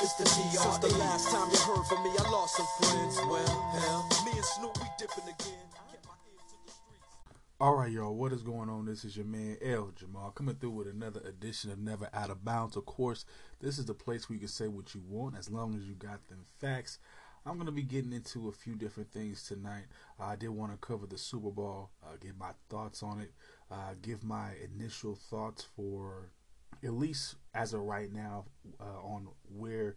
It's the DR. Since the last time you heard from me, I lost some friends. Well, hell, me and Snoop we dipping again. Kept my ear to the streets. All right, y'all. What is going on? This is your man L Jamal coming through with another edition of Never Out of Bounds. Of course, this is the place where you can say what you want as long as you got them facts. I'm gonna be getting into a few different things tonight. I did want to cover the Super Bowl, uh, get my thoughts on it, uh, give my initial thoughts for at least as of right now uh, on where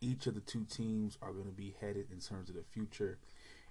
each of the two teams are going to be headed in terms of the future.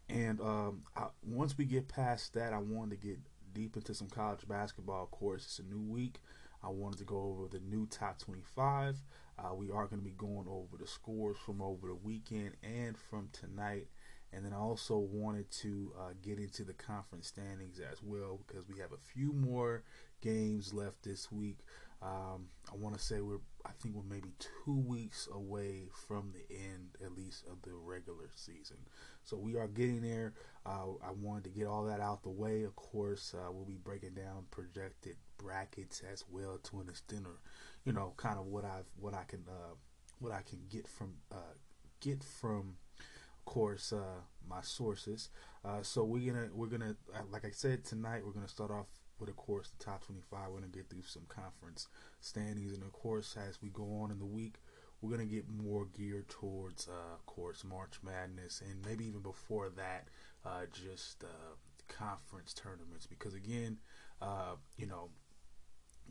And um, I, once we get past that, I wanted to get deep into some college basketball. Of course, it's a new week. I wanted to go over the new top 25. Uh, we are going to be going over the scores from over the weekend and from tonight. And then I also wanted to uh, get into the conference standings as well because we have a few more games left this week. Um, I want to say we're, I think we're maybe two weeks away from the end, at least, of the regular season. So we are getting there. Uh, I wanted to get all that out the way. Of course, uh, we'll be breaking down projected brackets as well to an extent, or you know, kind of what I've, what I can, uh, what I can get from, uh, get from, of course, uh, my sources. Uh, so we're gonna, we're gonna, uh, like I said tonight, we're gonna start off with, of course, the top 25. We're gonna get through some conference standings, and of course, as we go on in the week, we're gonna get more geared towards, uh, of course, March Madness, and maybe even before that, uh, just uh, conference tournaments. Because again, uh, you know,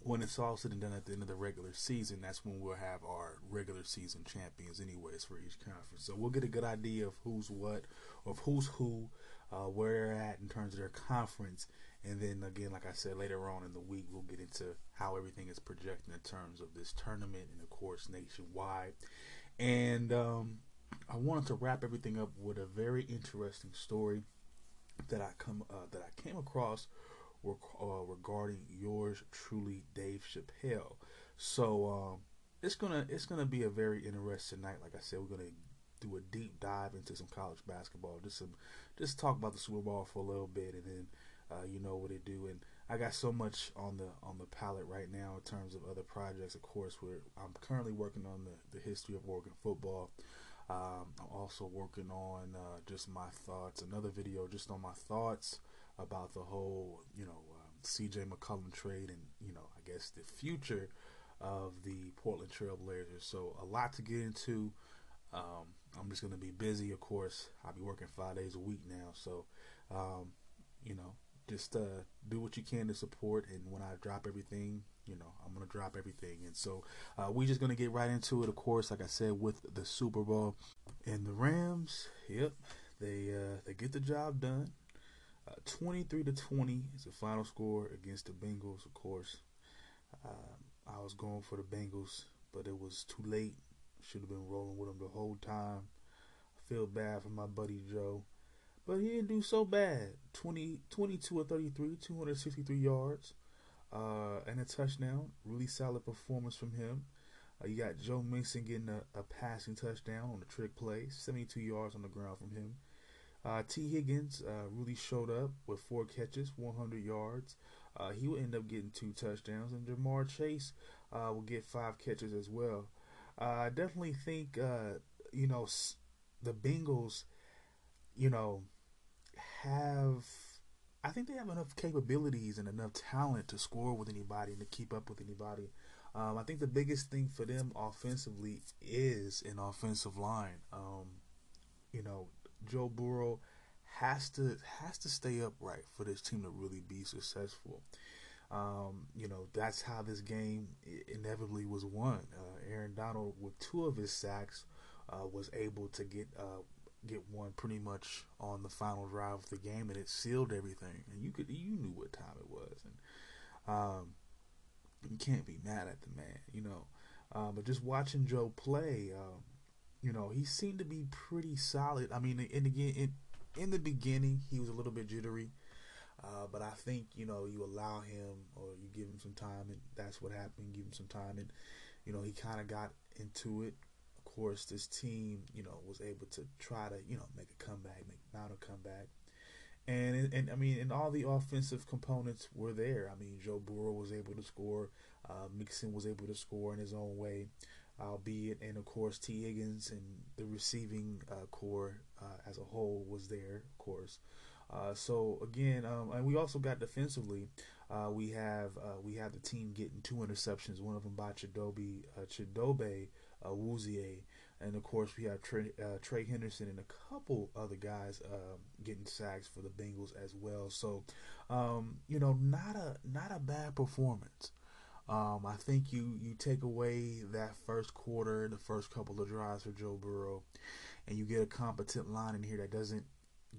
when it's all said and done at the end of the regular season, that's when we'll have our regular season champions, anyways, for each conference. So we'll get a good idea of who's what, of who's who, uh, where they're at in terms of their conference, and then again, like I said, later on in the week, we'll get into how everything is projected in terms of this tournament and, of course, nationwide. And um, I wanted to wrap everything up with a very interesting story that I come uh, that I came across rec- uh, regarding yours truly, Dave Chappelle. So um, it's gonna it's gonna be a very interesting night. Like I said, we're gonna do a deep dive into some college basketball. Just some just talk about the Super Bowl for a little bit, and then uh, you know what it do. And I got so much on the on the palette right now in terms of other projects. Of course, we're I'm currently working on the, the history of Oregon football. Um, I'm also working on uh, just my thoughts. Another video just on my thoughts about the whole, you know, um, C.J. McCollum trade and you know, I guess the future of the Portland Trailblazers. So a lot to get into. Um, I'm just gonna be busy, of course. I'll be working five days a week now, so um, you know, just uh, do what you can to support. And when I drop everything, you know, I'm gonna drop everything. And so uh, we're just gonna get right into it. Of course, like I said, with the Super Bowl and the Rams. Yep, they uh, they get the job done. Uh, 23 to 20 is the final score against the Bengals. Of course, um, I was going for the Bengals, but it was too late. Should have been rolling with them the whole time. I feel bad for my buddy Joe, but he didn't do so bad. 20, 22 or 33, 263 yards, uh, and a touchdown. Really solid performance from him. Uh, you got Joe Mixon getting a, a passing touchdown on a trick play, 72 yards on the ground from him. Uh, Tee Higgins uh, really showed up with four catches, 100 yards. Uh, he will end up getting two touchdowns, and Ja'Marr Chase uh, will get five catches as well. I definitely think, you know, the Bengals, you know, have. I think they have enough capabilities and enough talent to score with anybody and to keep up with anybody. Um, I think the biggest thing for them offensively is an offensive line. Um, you know, Joe Burrow has to has to stay upright for this team to really be successful. Um, you know, that's how this game inevitably was won. Uh, Aaron Donald, with two of his sacks, uh, was able to get uh, get one pretty much on the final drive of the game, and it sealed everything. And you could you knew what time it was. And um, you can't be mad at the man, you know. Um, but just watching Joe play, um, you know, he seemed to be pretty solid. I mean, and again, in, in the beginning, he was a little bit jittery. Uh, but I think you know you allow him or you give him some time, and that's what happened. Give him some time, and you know he kind of got into it. Course, this team you know was able to try to you know make a comeback, make mount a comeback, and and I mean, and all the offensive components were there. I mean, Joe Burrow was able to score, uh, Mixon was able to score in his own way, albeit, and of course Tee Higgins and the receiving uh, core uh, as a whole was there, of course. Uh, so again, um, and we also got defensively. Uh, we have uh, we have the team getting two interceptions. One of them by Chidobe Chidobe uh, Awuzie, and of course we have Trey, uh, Trey Hendrickson and a couple other guys um, getting sacks for the Bengals as well. So, um, you know, not a not a bad performance. Um, I think you you take away that first quarter, the first couple of drives for Joe Burrow, and you get a competent line in here that doesn't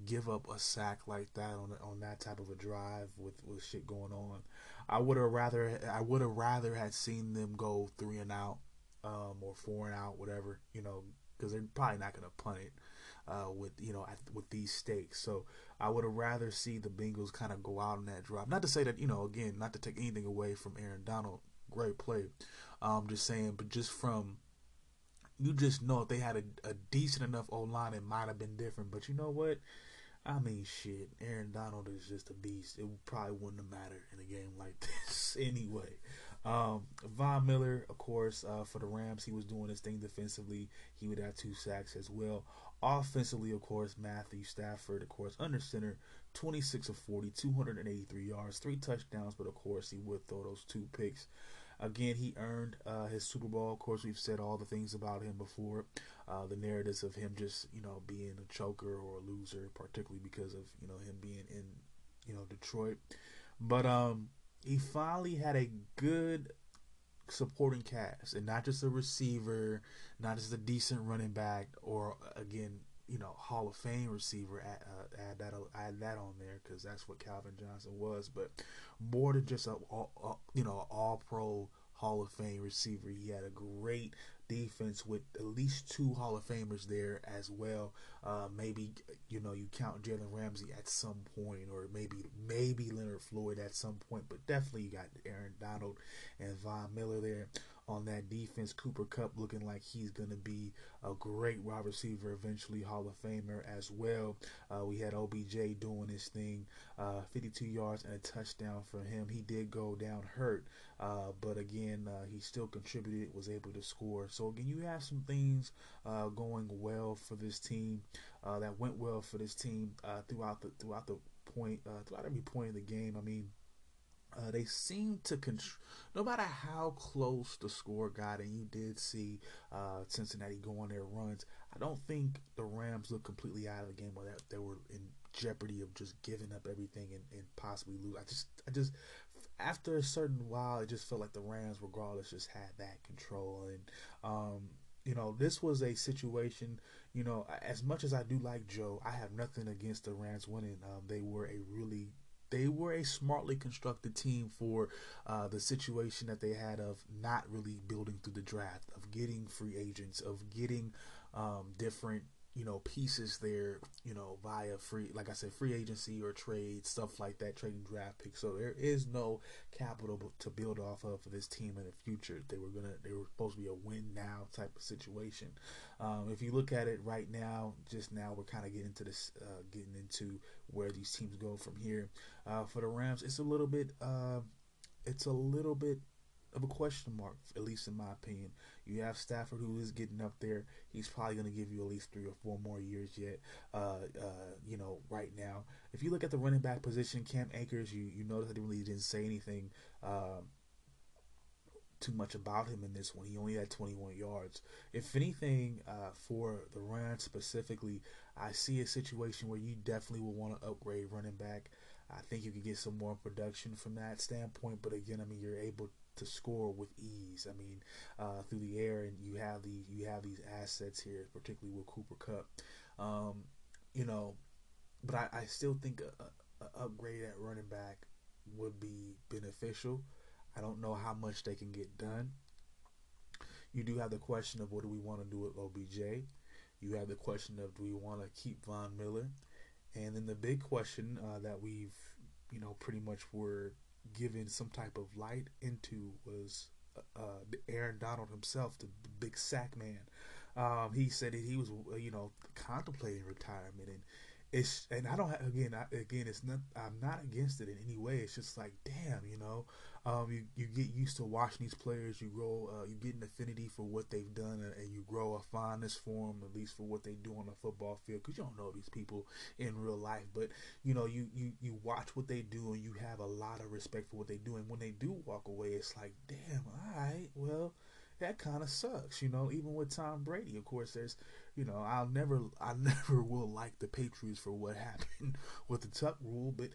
give up a sack like that on on that type of a drive with with shit going on. I would have rather I would have rather had seen them go three and out, um, or four and out, whatever you know, because they're probably not gonna punt it. Uh, with you know with these stakes, so I would have rather see the Bengals kind of go out on that drive. Not to say that you know again, not to take anything away from Aaron Donald, great play. Um, just saying, but just from you just know if they had a, a decent enough O line, it might have been different. But you know what? I mean, shit. Aaron Donald is just a beast. It probably wouldn't have mattered in a game like this anyway. Um, Von Miller, of course, uh, for the Rams, he was doing his thing defensively. He would have two sacks as well. Offensively, of course, Matthew Stafford, of course, under center, 26 of 40, 283 yards, three touchdowns, but of course, he would throw those two picks. Again, he earned uh, his Super Bowl. Of course, we've said all the things about him before. Uh, the narratives of him just, you know, being a choker or a loser, particularly because of, you know, him being in, you know, Detroit. But um, he finally had a good supporting cast, and not just a receiver, not just a decent running back, or again, you know, Hall of Fame receiver. Add, uh, add that add that on there because that's what Calvin Johnson was. But more than just a, a you know All Pro Hall of Fame receiver, he had a great defense with at least two Hall of Famers there as well. Uh, maybe you know you count Jalen Ramsey at some point, or maybe maybe Leonard Floyd at some point, but definitely you got Aaron Donald and Von Miller there on that defense. Cooper Kupp looking like he's going to be a great wide receiver, eventually Hall of Famer as well. Uh, we had OBJ doing his thing, uh, 52 yards and a touchdown for him. He did go down hurt, uh, but again, uh, he still contributed, was able to score. So again, you have some things uh, going well for this team uh, that went well for this team throughout the throughout the point throughout every point of the game. I mean. Uh, they seem to control, no matter how close the score got, and you did see uh, Cincinnati go on their runs. I don't think the Rams looked completely out of the game, or that they were in jeopardy of just giving up everything and, and possibly lose. I just, I just, after a certain while, it just felt like the Rams, regardless, just had that control. And um, you know, this was a situation. You know, as much as I do like Joe, I have nothing against the Rams winning. Um, they were a really they were a smartly constructed team for uh, the situation that they had of not really building through the draft, of getting free agents, of getting um, different you know pieces there you know via free like i said free agency or trade stuff like that trading draft picks. So there is no capital to build off of for this team in the future. They were gonna they were supposed to be a win now type of situation. Um, if you look at it right now just now we're kind of getting to this uh, getting into where these teams go from here. Uh, for the rams it's a little bit uh, it's a little bit of a question mark, at least in my opinion. You have Stafford who is getting up there. He's probably going to give you at least three or four more years yet. Uh, uh, you know, right now, if you look at the running back position, Cam Akers, you you notice that he really didn't say anything. Uh, too much about him in this one. He only had 21 yards. If anything, uh, for the run specifically, I see a situation where you definitely will want to upgrade running back. I think you could get some more production from that standpoint. But again, I mean, you're able to score with ease. I mean, uh, through the air, and you have these you have these assets here, particularly with Cooper Kupp. Um, you know, but I, I still think a, a, upgrade at running back would be beneficial. I don't know how much they can get done. You do have the question of what do we want to do with OBJ. You have the question of do we want to keep Von Miller, and then the big question uh, that we've you know pretty much were given some type of light into was uh, Aaron Donald himself, the big sack man. Um, he said that he was, uh, you know, contemplating retirement, and it's and I don't have, again, I, again, it's not. I'm not against it in any way. It's just like, damn, you know, um, you you get used to watching these players. You grow, uh, you get an affinity for what they've done, and, and, you grow a fondness for them, at least for what they do on the football field. Because you don't know these people in real life, but you know, you you you watch what they do, and you have a lot of respect for what they do. And when they do walk away, it's like, damn, all right, well that kind of sucks, you know. Even with Tom Brady, of course, there's, you know, I'll never, I never will like the Patriots for what happened with the Tuck rule, but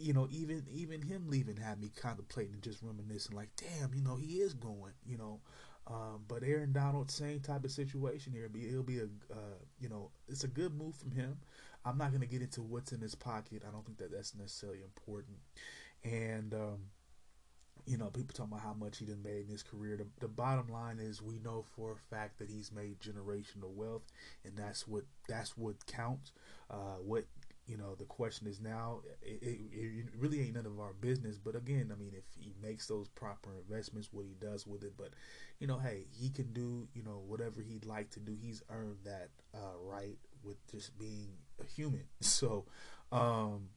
you know, even even him leaving had me contemplating and just reminiscing, like, damn, you know, he is going, you know. Um, but Aaron Donald, same type of situation here. It'll be a, uh, you know, it's a good move from him. I'm not gonna get into what's in his pocket. I don't think that that's necessarily important. And um, you know, people talking about how much he done made in his career. The, the bottom line is we know for a fact that he's made generational wealth, and that's what that's what counts. Uh, what you know, the question is now, it, it, it, really ain't none of our business. But again, I mean, if he makes those proper investments, what he does with it. But you know, hey, he can do you know whatever he'd like to do. He's earned that uh, right with just being a human. So. Um,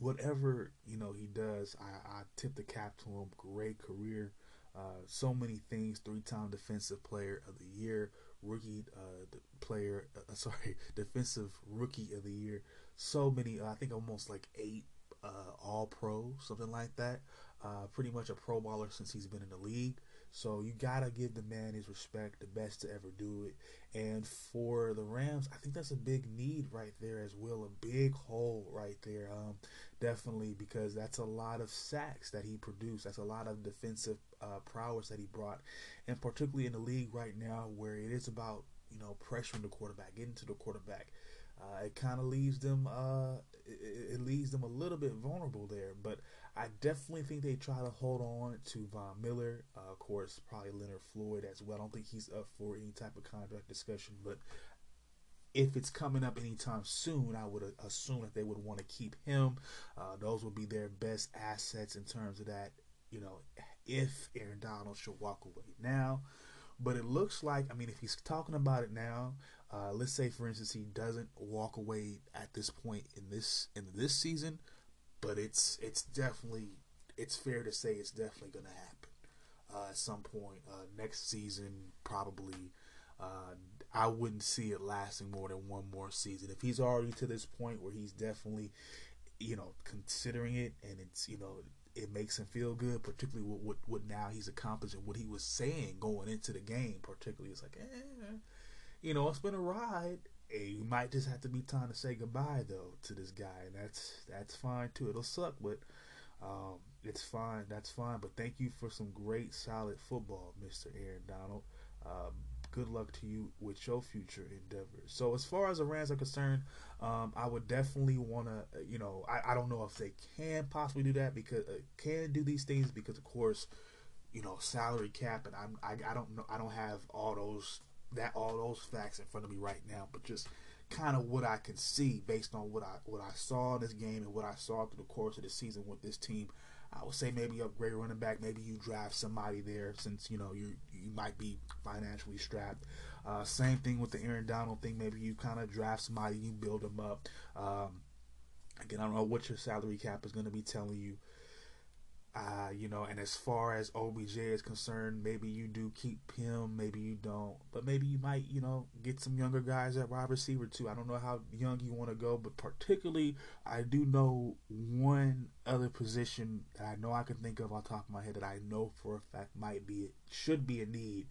whatever you know he does, I, I tip the cap to him. Great career, uh, so many things. Three-time defensive player of the year, rookie uh, player. Uh, sorry, defensive rookie of the year. So many. Uh, I think almost like eight uh, All Pro, something like that. Uh, pretty much a Pro baller since he's been in the league. So you gotta give the man his respect, the best to ever do it. And for the Rams, I think that's a big need right there as well, a big hole right there. Um, definitely because that's a lot of sacks that he produced. That's a lot of defensive uh, prowess that he brought, and particularly in the league right now where it is about you know pressuring the quarterback, getting to the quarterback. Uh, it kind of leaves them uh, it, it, leaves them a little bit vulnerable there. But I definitely think they try to hold on to Von Miller. Uh, of course, probably Leonard Floyd as well. I don't think he's up for any type of contract discussion, but if it's coming up anytime soon, I would assume that they would want to keep him. Uh, those would be their best assets in terms of that. You know, if Aaron Donald should walk away now. But it looks like, I mean, if he's talking about it now, uh, let's say, for instance, he doesn't walk away at this point in this in this season, but it's it's definitely it's fair to say it's definitely going to happen uh, at some point uh, next season, probably. Uh, I wouldn't see it lasting more than one more season. If he's already to this point where he's definitely, you know, considering it, and it's you know it makes him feel good, particularly with what, what now he's accomplished and what he was saying going into the game. Particularly, it's like, eh, you know, it's been a ride. Hey, you might just have to be time to say goodbye though to this guy, and that's that's fine too. It'll suck, but um, it's fine. That's fine. But thank you for some great, solid football, Mister Aaron Donald. Um, good luck to you with your future endeavors. So as far as the Rams are concerned, um, I would definitely want to, you know, I, I don't know if they can possibly do that because uh, can do these things because of course, you know, salary cap and I'm I, I don't know I don't have all those that all those facts in front of me right now, but just kind of what I can see based on what I what I saw in this game and what I saw through the course of the season with this team. I would say maybe upgrade running back. Maybe you draft somebody there since you know you you might be financially strapped. Uh, same thing with the Aaron Donald thing. Maybe you kind of draft somebody, you build them up. Um, again, I don't know what your salary cap is going to be telling you. Uh, you know, and as far as OBJ is concerned, maybe you do keep him, maybe you don't, but maybe you might, you know, get some younger guys at wide receiver too. I don't know how young you want to go, but particularly, I do know one other position that I know I can think of on top of my head that I know for a fact might be, should be a need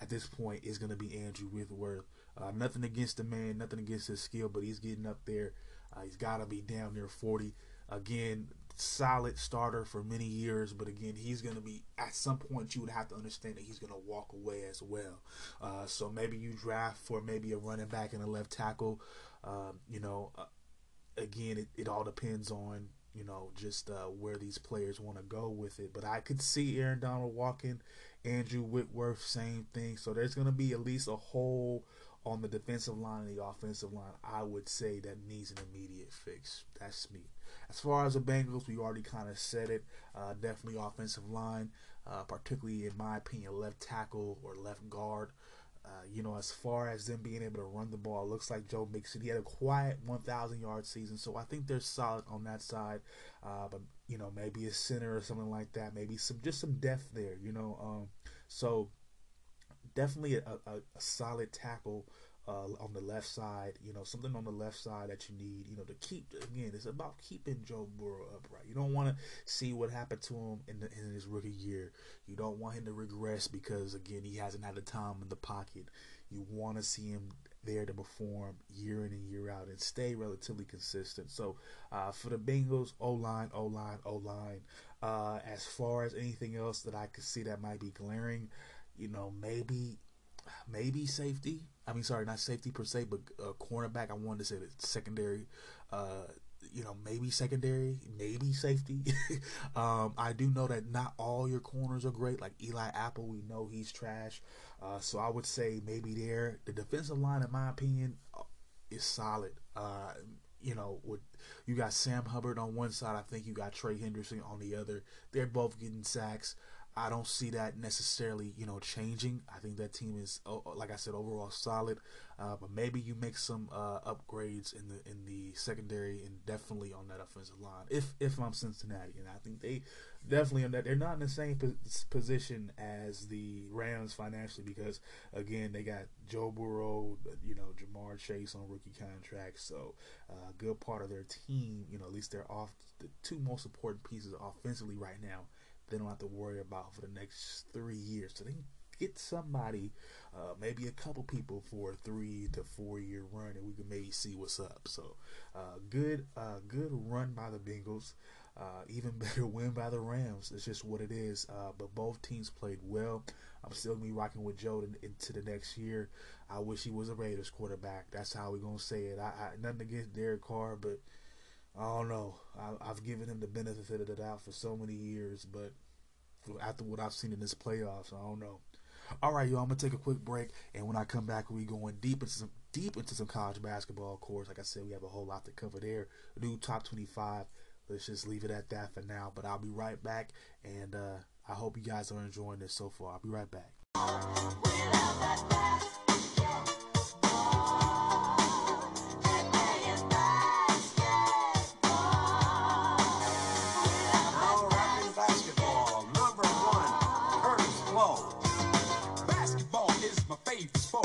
at this point is going to be Andrew Whitworth. Uh, nothing against the man, nothing against his skill, but he's getting up there. Uh, he's got to be down near 40. Again, solid starter for many years, but again, he's going to be at some point. You would have to understand that he's going to walk away as well. Uh, so maybe you draft for maybe a running back and a left tackle. Uh, you know, uh, again, it, it all depends on you know, just uh, where these players want to go with it. But I could see Aaron Donald walking, Andrew Whitworth, same thing. So there's going to be at least a hole on the defensive line and the offensive line. I would say that needs an immediate fix. That's me. As far as the Bengals, we already kind of said it. Uh, definitely offensive line, uh, particularly in my opinion, left tackle or left guard. Uh, you know, as far as them being able to run the ball, looks like Joe Mixon. He had a quiet 1,000 yard season, so I think they're solid on that side. Uh, but you know, maybe a center or something like that. Maybe some just some depth there. You know, um, so definitely a, a, a solid tackle uh, on the left side, you know, something on the left side that you need, you know, to keep. Again, it's about keeping Joe Burrow upright. You don't want to see what happened to him in, the, in his rookie year. You don't want him to regress because again, he hasn't had the time in the pocket. You want to see him there to perform year in and year out and stay relatively consistent. So uh, for the Bengals, O line, O line, O line. Uh, as far as anything else that I could see that might be glaring, you know, maybe maybe safety. I mean, sorry, not safety per se, but uh, cornerback. I wanted to say the secondary. Uh, you know, maybe secondary, maybe safety. um, I do know that not all your corners are great. Like Eli Apple, we know he's trash. Uh, so I would say maybe there. The defensive line, in my opinion, uh, is solid. Uh, you know, with you got Sam Hubbard on one side, I think you got Trey Hendrickson on the other. They're both getting sacks. I don't see that necessarily, you know, changing. I think that team is, like I said, overall solid. Uh, but maybe you make some uh, upgrades in the in the secondary and definitely on that offensive line. If if I'm Cincinnati, and I think they definitely on that they're not in the same position as the Rams financially because again they got Joe Burrow, you know, Ja'Marr Chase on rookie contracts, so a uh, good part of their team, you know, at least they're off the two most important pieces offensively right now they don't have to worry about for the next three years. So they get somebody, uh, maybe a couple people for a three to four year run, and we can maybe see what's up. So, uh, good, uh, good run by the Bengals. Uh, even better win by the Rams. It's just what it is. Uh, but both teams played well. I'm still gonna be rocking with Joe into the next year. I wish he was a Raiders quarterback. That's how we're gonna say it. I, I nothing against Derek Carr, but I don't know. I, have given him the benefit of the doubt for so many years, but after what I've seen in this playoffs, I don't know. All right, y'all. I'm gonna take a quick break, and when I come back, we going deep into some deep into some college basketball. Of course, like I said, we have a whole lot to cover there. New top 25. Let's just leave it at that for now. But I'll be right back, and uh, I hope you guys are enjoying this so far. I'll be right back. All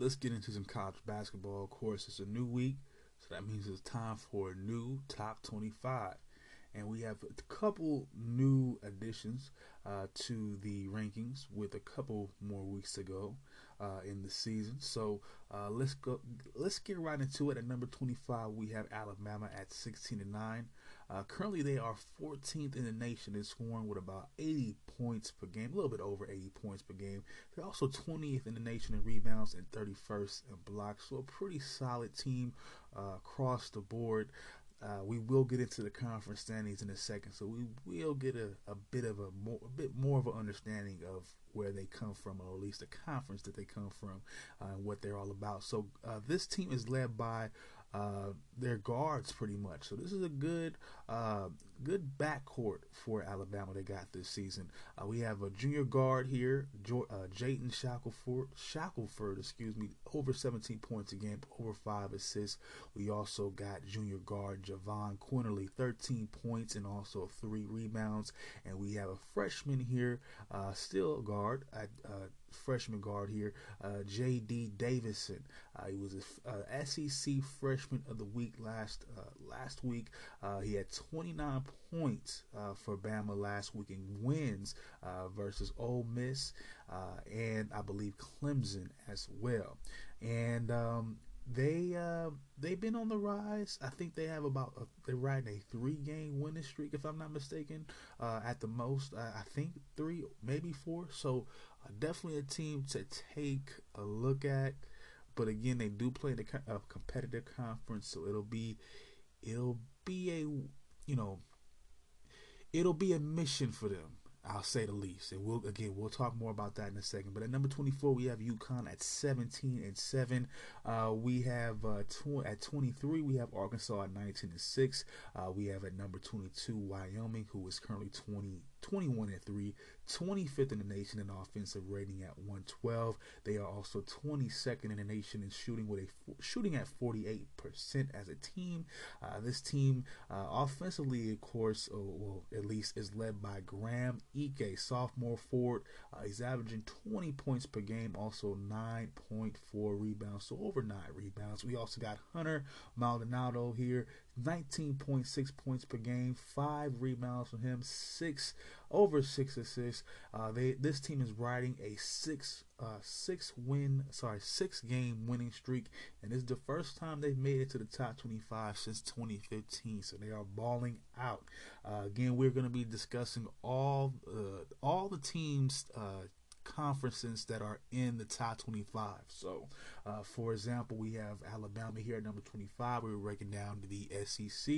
Let's get into some college basketball. Of course, it's a new week, so that means it's time for a new top 25. And we have a couple new additions uh, to the rankings with a couple more weeks to go uh, in the season. So uh, let's go. Let's get right into it. At number 25, we have Alabama at 16 and 9. Uh, currently, they are 14th in the nation in scoring with about 80 points per game, a little bit over 80 points per game. They're also 20th in the nation in rebounds and 31st in blocks. So a pretty solid team uh, across the board. Uh, we will get into the conference standings in a second, so we will get a, a bit of a more a bit more of an understanding of where they come from, or at least the conference that they come from, uh, and what they're all about. So uh, this team is led by uh, their guards pretty much. So this is a good uh, good backcourt for Alabama they got this season. Uh, we have a junior guard here, jo- uh, Shackelford, excuse me, over 17 points a game, over five assists. We also got junior guard Jahvon Quinerly, 13 points and also three rebounds. And we have a freshman here, uh, still guard at uh, freshman guard here, uh, J.D. Davison. Uh, he was a SEC freshman of the week last uh, last week. Uh, he had 29 points uh, for Bama last week in wins versus Ole Miss and I believe Clemson as well. And um, they uh, they've been on the rise. I think they have about a, they're riding a three game winning streak, if I'm not mistaken, uh, at the most. I, I think three, maybe four. So uh, definitely a team to take a look at. But again, they do play the a competitive conference, so it'll be it'll be a you know it'll be a mission for them I'll say the least. And we'll again we'll talk more about that in a second. But at number 24 we have UConn at 17 and 7. Uh, we have uh, tw- at 23 we have Arkansas at 19 and 6. Uh, we have at number 22 Wyoming who is currently 20 21 and 3, 25th in the nation in offensive rating at 112. They are also 22nd in the nation in shooting with a shooting at 48% as a team. Uh, this team uh, offensively, of course, uh, well, at least is led by Graham Ike, sophomore forward. Uh, he's averaging 20 points per game, also 9.4 rebounds, so over nine rebounds. We also got Hunter Maldonado here, 19.6 points per game, five rebounds from him, six over six assists. Uh, they this team is riding a six uh, six win sorry six game winning streak, and is the first time they've made it to the top 25 since 2015. So they are balling out. Uh, again, we're going to be discussing all uh, all the teams uh, conferences that are in the top 25. So, uh, for example, we have Alabama here at number 25. We're breaking down the SEC.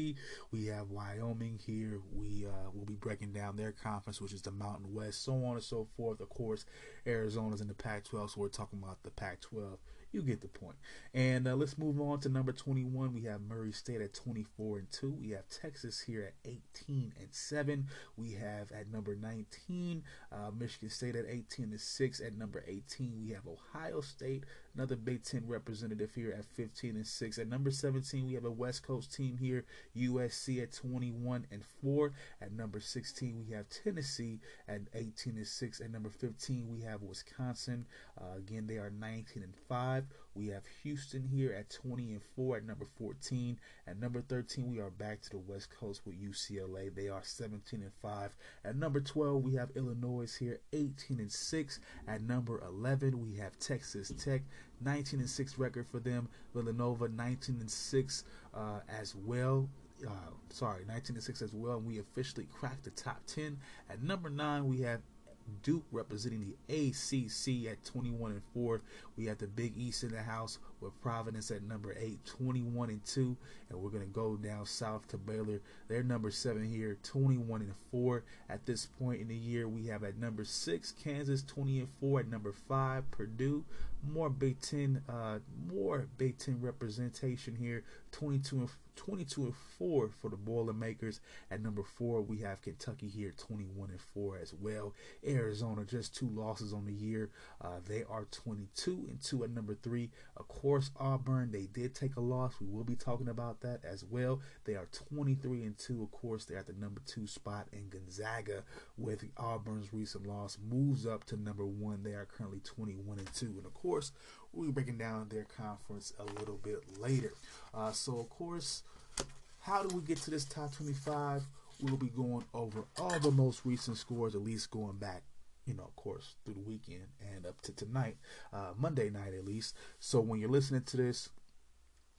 We have Wyoming here. We uh, will be breaking down their conference, which is the Mountain West, so on and so forth. Of course, Arizona's in the Pac 12, so we're talking about the Pac 12 you get the point. And uh, let's move on to number 21. We have Murray State at 24 and 2. We have Texas here at 18 and 7. We have at number 19 uh, Michigan State at 18 and 6. At number 18 we have Ohio State Another Big Ten representative here at 15 and 6. At number 17, we have a West Coast team here, USC at 21 and 4. At number 16, we have Tennessee at 18 and 6. At number 15, we have Wisconsin. Uh, again, they are 19 and 5. We have Houston here at 20 and 4 at number 14. At number 13, we are back to the West Coast with UCLA. They are 17 and 5. At number 12, we have Illinois here 18 and 6. At number 11, we have Texas Tech 19 and 6 record for them. Villanova 19 and 6 uh, as well. Uh, sorry, 19 and 6 as well. And we officially cracked the top 10. At number 9, we have Duke representing the ACC at 21 and 4. We have the Big East in the house with Providence at number 8, 21 and 2. And we're going to go down south to Baylor. They're number 7 here, 21 and 4. At this point in the year, we have at number 6, Kansas, 20 and 4. At number 5, Purdue. More Big Ten, uh, more Big Ten representation here, 22 and 22 and 4 for the Boilermakers. At number 4, we have Kentucky here, 21 and 4 as well. Arizona, just two losses on the year. Uh, they are 22 and 2 at number 3. Of Auburn, they did take a loss. We will be talking about that as well. They are 23 and 2. Of course, they're at the number 2 spot. in Gonzaga, with Auburn's recent loss, moves up to number 1. They are currently 21 and 2. And of course, we'll be breaking down their conference a little bit later. Uh, so, of course, how do we get to this top 25? We'll be going over all the most recent scores, at least going back, you know, of course, through the weekend and up to tonight, uh, Monday night at least. So when you're listening to this,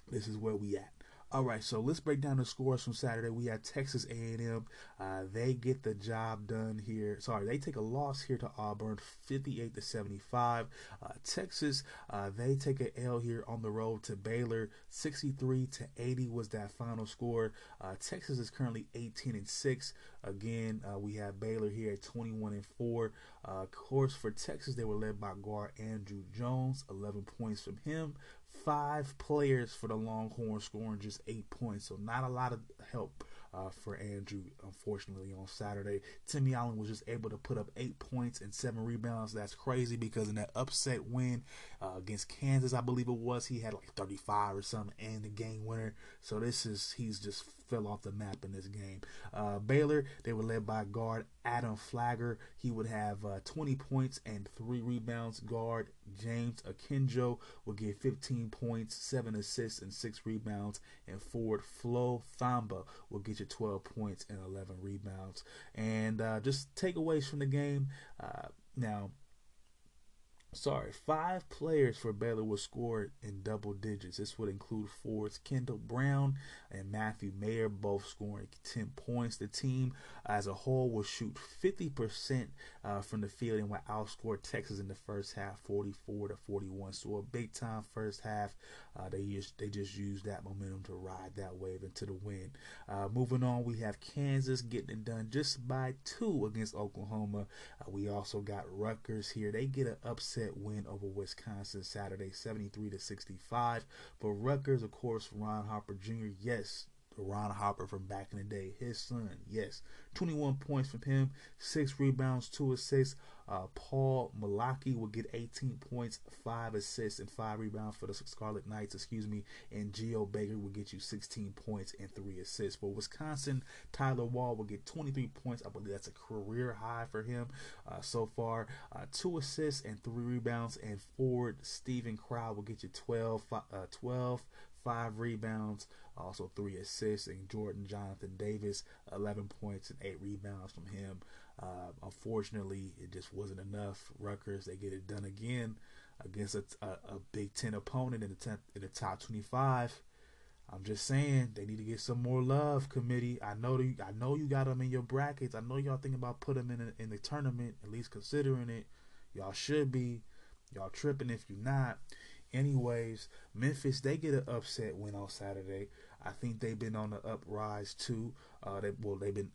this is where we at. All right, so let's break down the scores from Saturday. We had Texas A&M. Uh, they get the job done here. Sorry, they take a loss here to Auburn, 58 to 75. Uh, Texas, uh, they take an L here on the road to Baylor, 63 to 80 was that final score. Uh, Texas is currently 18 and 6. Again, uh, we have Baylor here at 21 and 4. Uh, of course, for Texas, they were led by guard Andrew Jones, 11 points from him five players for the Longhorns scoring just eight points. So not a lot of help uh, for Andrew, unfortunately, on Saturday. Timmy Allen was just able to put up eight points and seven rebounds. That's crazy because in that upset win uh, against Kansas, I believe it was, he had like 35 or something and the game winner. So this is, he's just fell off the map in this game. Uh, Baylor, they were led by guard Adam Flagler. He would have uh, 20 points and three rebounds. Guard James Akinjo will get 15 points, seven assists, and six rebounds. And forward Flo Thamba will get you 12 points and 11 rebounds. And uh, just takeaways from the game. Uh, now, sorry, five players for Baylor were scored in double digits. This would include forwards Kendall Brown and Matthew Mayer, both scoring 10 points. The team as a whole will shoot 50% uh, from the field and will outscore Texas in the first half, 44 to 41. So a big time first half. Uh, they just they just used that momentum to ride that wave into the win. Uh, moving on, we have Kansas getting it done just by two against Oklahoma. Uh, we also got Rutgers here. They get an upset win over Wisconsin Saturday, 73 to 65. But Rutgers, of course, Ron Harper Jr. Yes, Ron Harper from back in the day. His son, yes. 21 points from him, 6 rebounds, 2 assists. Uh, Paul Mulcahy will get 18 points, 5 assists, and 5 rebounds for the Scarlet Knights, excuse me. And Geo Baker will get you 16 points and 3 assists. For Wisconsin, Tyler Wahl will get 23 points. I believe that's a career high for him uh, so far. Uh, 2 assists and 3 rebounds. And forward Steven Crowl will get you 12, uh, 12 5 rebounds also three assists. And Jordan Jonathan Davis, 11 points and eight rebounds from him. Uh, unfortunately, it just wasn't enough. Rutgers, they get it done again against a, a, a Big Ten opponent in the, ten, in the top 25. I'm just saying they need to get some more love, committee. I know you, I know you got them in your brackets. I know y'all thinking about putting them in a, in the tournament, at least considering it. Y'all should be. Y'all tripping if you're not. Anyways, Memphis they get an upset win on Saturday. I think they've been on the uprise too. Uh, they well they've been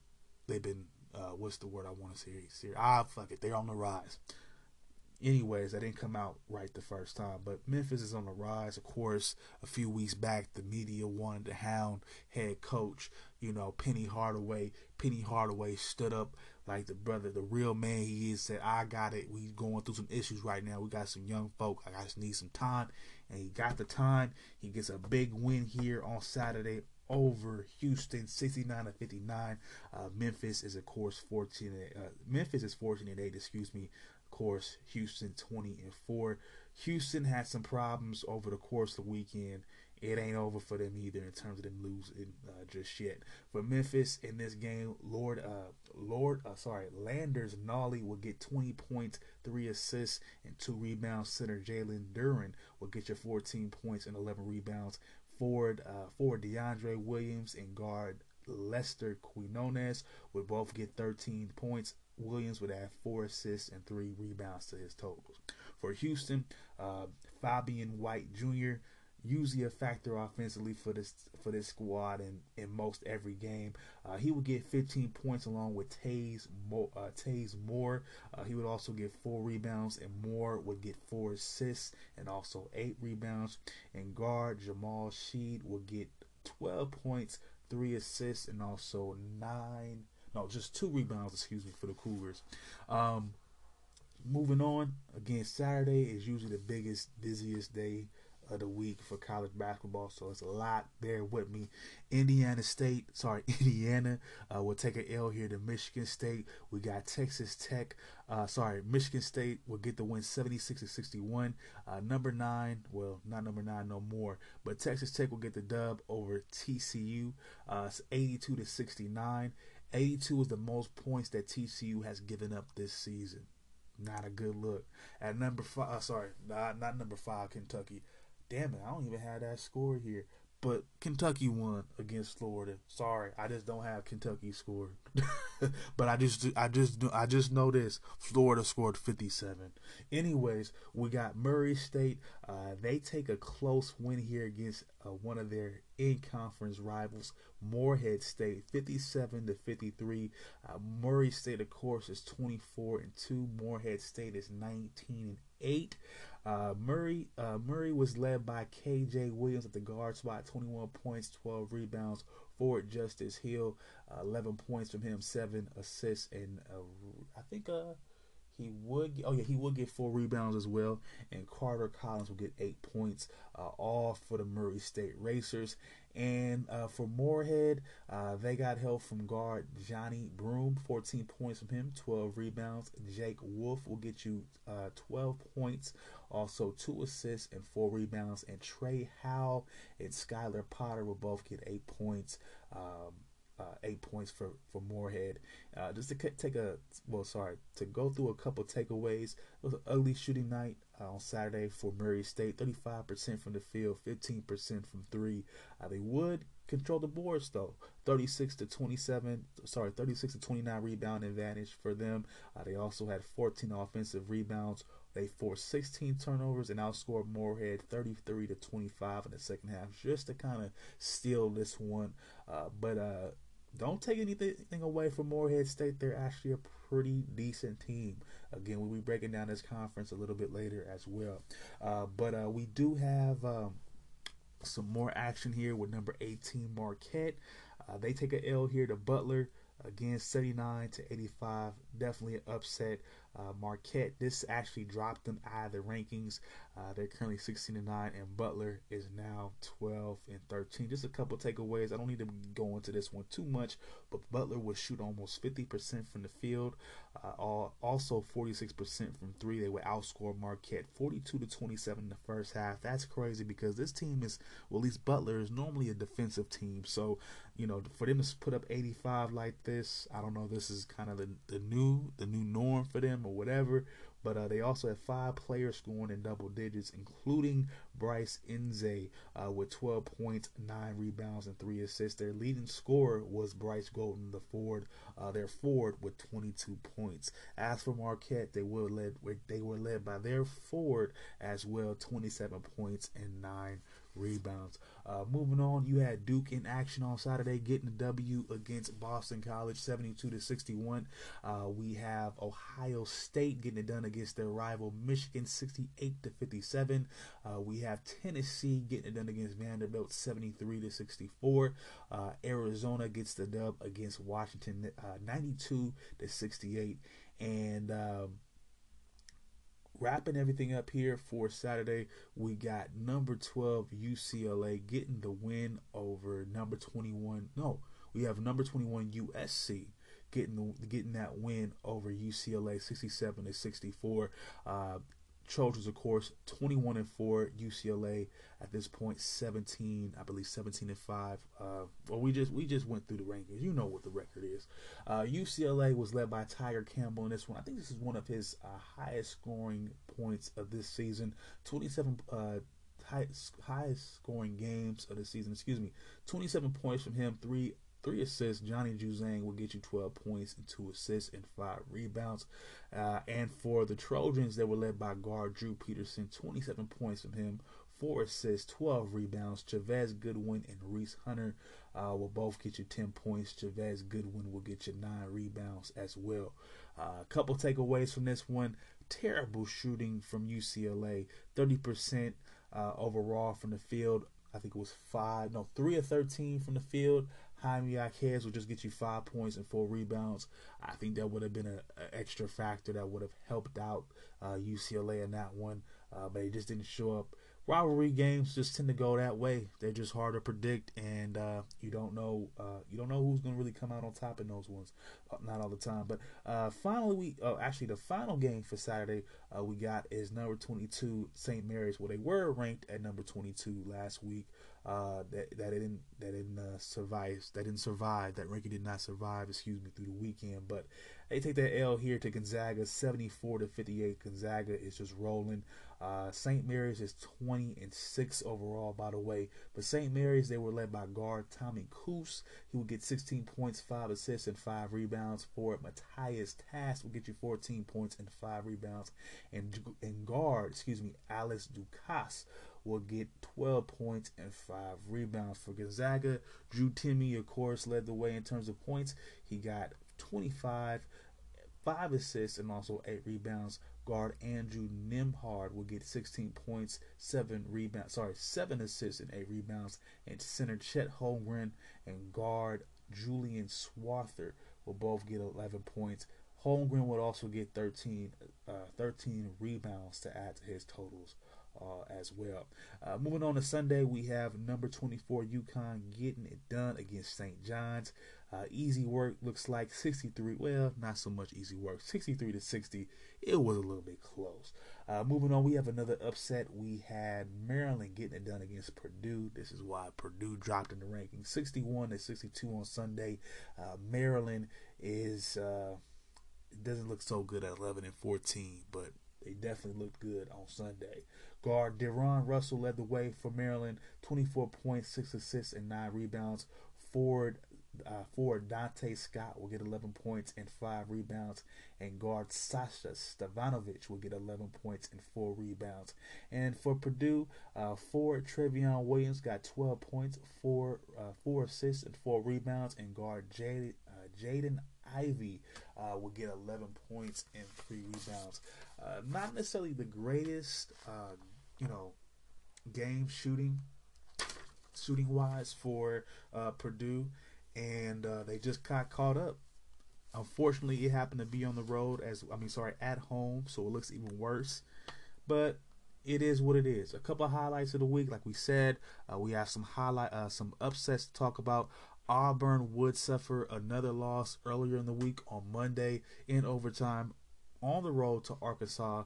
they've been uh, what's the word I want to say? Ah, fuck it, they're on the rise. Anyways, that didn't come out right the first time, but Memphis is on the rise. Of course, a few weeks back, the media wanted to hound head coach, you know, Penny Hardaway. Penny Hardaway stood up like the brother, the real man he is, said, I got it. We going through some issues right now. We got some young folk. I just need some time. And he got the time. He gets a big win here on Saturday over Houston, 69 to 59. Uh, Memphis is of course 14. Uh, Memphis is 14 and 8. Excuse me. Of course, Houston 20 and 4. Houston had some problems over the course of the weekend it ain't over for them either in terms of them losing uh, just yet. For Memphis in this game, Lord, uh, Lord, uh, sorry, Landers Nolley will get 20 points, three assists, and two rebounds. Center Jalen Duren will get you 14 points and 11 rebounds. Forward, uh, forward DeAndre Williams and guard Lester Quinones would both get 13 points. Williams would add four assists and three rebounds to his totals. For Houston, uh, Fabian White Jr usually a factor offensively for this for this squad in, in most every game. Uh, he would get 15 points along with Taze Moore. Uh, Taze Moore. Uh, he would also get four rebounds, and Moore would get four assists and also eight rebounds. And guard Jamal Shead would get 12 points, three assists, and also nine. No, just two rebounds. Excuse me for the Cougars. Um, moving on again, Saturday is usually the biggest, busiest day of the week for college basketball, so it's a lot. there with me. Indiana State, sorry, Indiana uh, will take an L here to Michigan State. We got Texas Tech, uh, sorry, Michigan State will get the win 76 to 61. Uh, number nine, well, not number nine no more, but Texas Tech will get the dub over TCU. Uh, it's 82 to 69. 82 is the most points that TCU has given up this season. Not a good look. At number five, uh, sorry, not, not number five, Kentucky damn it, I don't even have that score here. But Kentucky won against Florida. Sorry, I just don't have Kentucky score. but I just I just I just know this. Florida scored 57. Anyways, we got Murray State. Uh, they take a close win here against uh, one of their in-conference rivals, Morehead State, 57 to 53. Uh, Murray State, of course, is 24 and 2. Morehead State is 19 and 8. Uh, Murray uh, Murray was led by KJ Williams at the guard spot, 21 points, 12 rebounds. Forward Justice Hill, uh, 11 points from him, seven assists, and uh, I think uh, he would. Oh yeah, he would get four rebounds as well, and Carter Collins will get eight points, uh, all for the Murray State Racers. And uh, for Morehead, uh, they got help from guard Johni Broome, 14 points from him, 12 rebounds. Jake Wolf will get you uh, 12 points, also two assists and four rebounds. And Trey Howell and Skyelar Potter will both get eight points. Um, uh, eight points for for Morehead. Uh, just to take a well, sorry, to go through a couple takeaways. It was an ugly shooting night uh, on Saturday for Murray State. 35% from the field, 15% from three. Uh, they would control the boards though. 36 to 27, sorry, 36 to 29 rebound advantage for them. Uh, they also had 14 offensive rebounds. They forced 16 turnovers and outscored Morehead 33 to 25 in the second half, just to kind of steal this one. Uh, but uh, don't take anything away from Morehead State. They're actually a pretty decent team. Again, we'll be breaking down this conference a little bit later as well. Uh, but uh, we do have um, some more action here with number 18 Marquette. Uh, they take a L here to Butler. Again, 79 to 85. Definitely an upset. Uh, Marquette, this actually dropped them out of the rankings. Uh, they're currently 16 and 9, and Butler is now 12 and 13. Just a couple takeaways. I don't need to go into this one too much, but Butler would shoot almost 50% from the field, uh, also 46% from three. They would outscore Marquette 42 to 27 in the first half. That's crazy because this team is, well, at least Butler is normally a defensive team. So, you know, for them to put up 85 like this, I don't know. This is kind of the, the new the new norm for them or whatever. But uh, they also had five players scoring in double digits, including Bryce Nze uh, with 12 points, 9 rebounds, and 3 assists. Their leading scorer was Bryce Golden, the forward, uh, their forward with 22 points. As for Marquette, they were led they were led by their forward as well, 27 points and 9 rebounds. Uh, moving on, you had Duke in action on Saturday, getting a W against Boston College, 72 to 61. Uh, we have Ohio State getting it done against their rival Michigan, 68 to 57. Uh, we have Tennessee getting it done against Vanderbilt, 73 to 64. Uh, Arizona gets the dub against Washington, uh, 92 to 68. And um, wrapping everything up here for Saturday, we got number 12 UCLA getting the win over number 21. No, we have number 21 USC getting the, getting that win over UCLA 67 to 64. Uh, Trojans, of course, 21 and 4. UCLA at this point 17, I believe 17 and 5. Uh, well, we just we just went through the rankings. You know what the record is. Uh, UCLA was led by Tyger Campbell in this one. I think this is one of his uh, highest scoring points of this season. 27 uh, highest, highest scoring games of the season. Excuse me, 27 points from him. Three three assists. Johnny Juzang will get you 12 points and two assists and five rebounds. Uh, and for the Trojans, they were led by guard Drew Peterson, 27 points from him, four assists, 12 rebounds. Chavez Goodwin and Reese Hunter uh, will both get you 10 points. Chavez Goodwin will get you nine rebounds as well. Uh, a couple takeaways from this one. Terrible shooting from UCLA, 30% uh, overall from the field. I think it was five, no, three or 13 from the field. Jaime Jaquez will just get you five points and four rebounds. I think that would have been an extra factor that would have helped out uh, UCLA in that one, uh, but he just didn't show up rivalry games just tend to go that way. They're just hard to predict, and uh, you don't know uh, you don't know who's going to really come out on top in those ones. Uh, not all the time, but uh, finally, we oh, actually the final game for Saturday we got is number 22 St. Mary's. Well, they were ranked at number 22 last week. Uh, that that didn't that didn't survive. That didn't survive. That ranking did not survive. Excuse me through the weekend, but they take that L here to Gonzaga, 74 to 58. Gonzaga is just rolling. Uh, St. Mary's is 20 and 6 overall, by the way. But St. Mary's, they were led by guard Tommy Kuhse. He will get 16 points, 5 assists, and 5 rebounds for it. Matthias Tass will get you 14 points and 5 rebounds. And, and guard, excuse me, Alex Ducas will get 12 points and 5 rebounds for Gonzaga. Drew Timme, of course, led the way in terms of points. He got 25, 5 assists, and also 8 rebounds. Guard Andrew Nembhard will get 16 points, 7 rebounds, sorry, 7 assists, and 8 rebounds. And center Chet Holmgren and guard Julian Strawther will both get 11 points, Holmgren would also get 13, uh, 13 rebounds to add to his totals uh, as well. Uh, moving on to Sunday, we have number 24 UConn getting it done against St. John's. Uh, easy work looks like 63. Well, not so much easy work. 63 to 60. It was a little bit close. Uh, moving on, we have another upset. We had Maryland getting it done against Purdue. This is why Purdue dropped in the rankings, 61 to 62 on Sunday. Uh, Maryland is uh, doesn't look so good at 11 and 14, but they definitely looked good on Sunday. Guard Deron Russell led the way for Maryland, 24 points, 6 assists, and 9 rebounds. Forward uh, Donta Scott will get 11 points and 5 rebounds, and guard Sasha Stefanovic will get 11 points and 4 rebounds. And for Purdue, uh, forward Trevion Williams got 12 points, 4 uh, 4 assists, and 4 rebounds, and guard Jaden uh, Jaden Ivey uh, will get 11 points and 3 rebounds. Uh, not necessarily the greatest, uh, you know, game shooting, shooting wise for uh, Purdue, and uh, they just got caught up. Unfortunately, it happened to be on the road as I mean, sorry, at home, so it looks even worse. But it is what it is. A couple of highlights of the week, like we said, uh, we have some highlight, uh, some upsets to talk about. Auburn would suffer another loss earlier in the week on Monday in overtime on the road to Arkansas.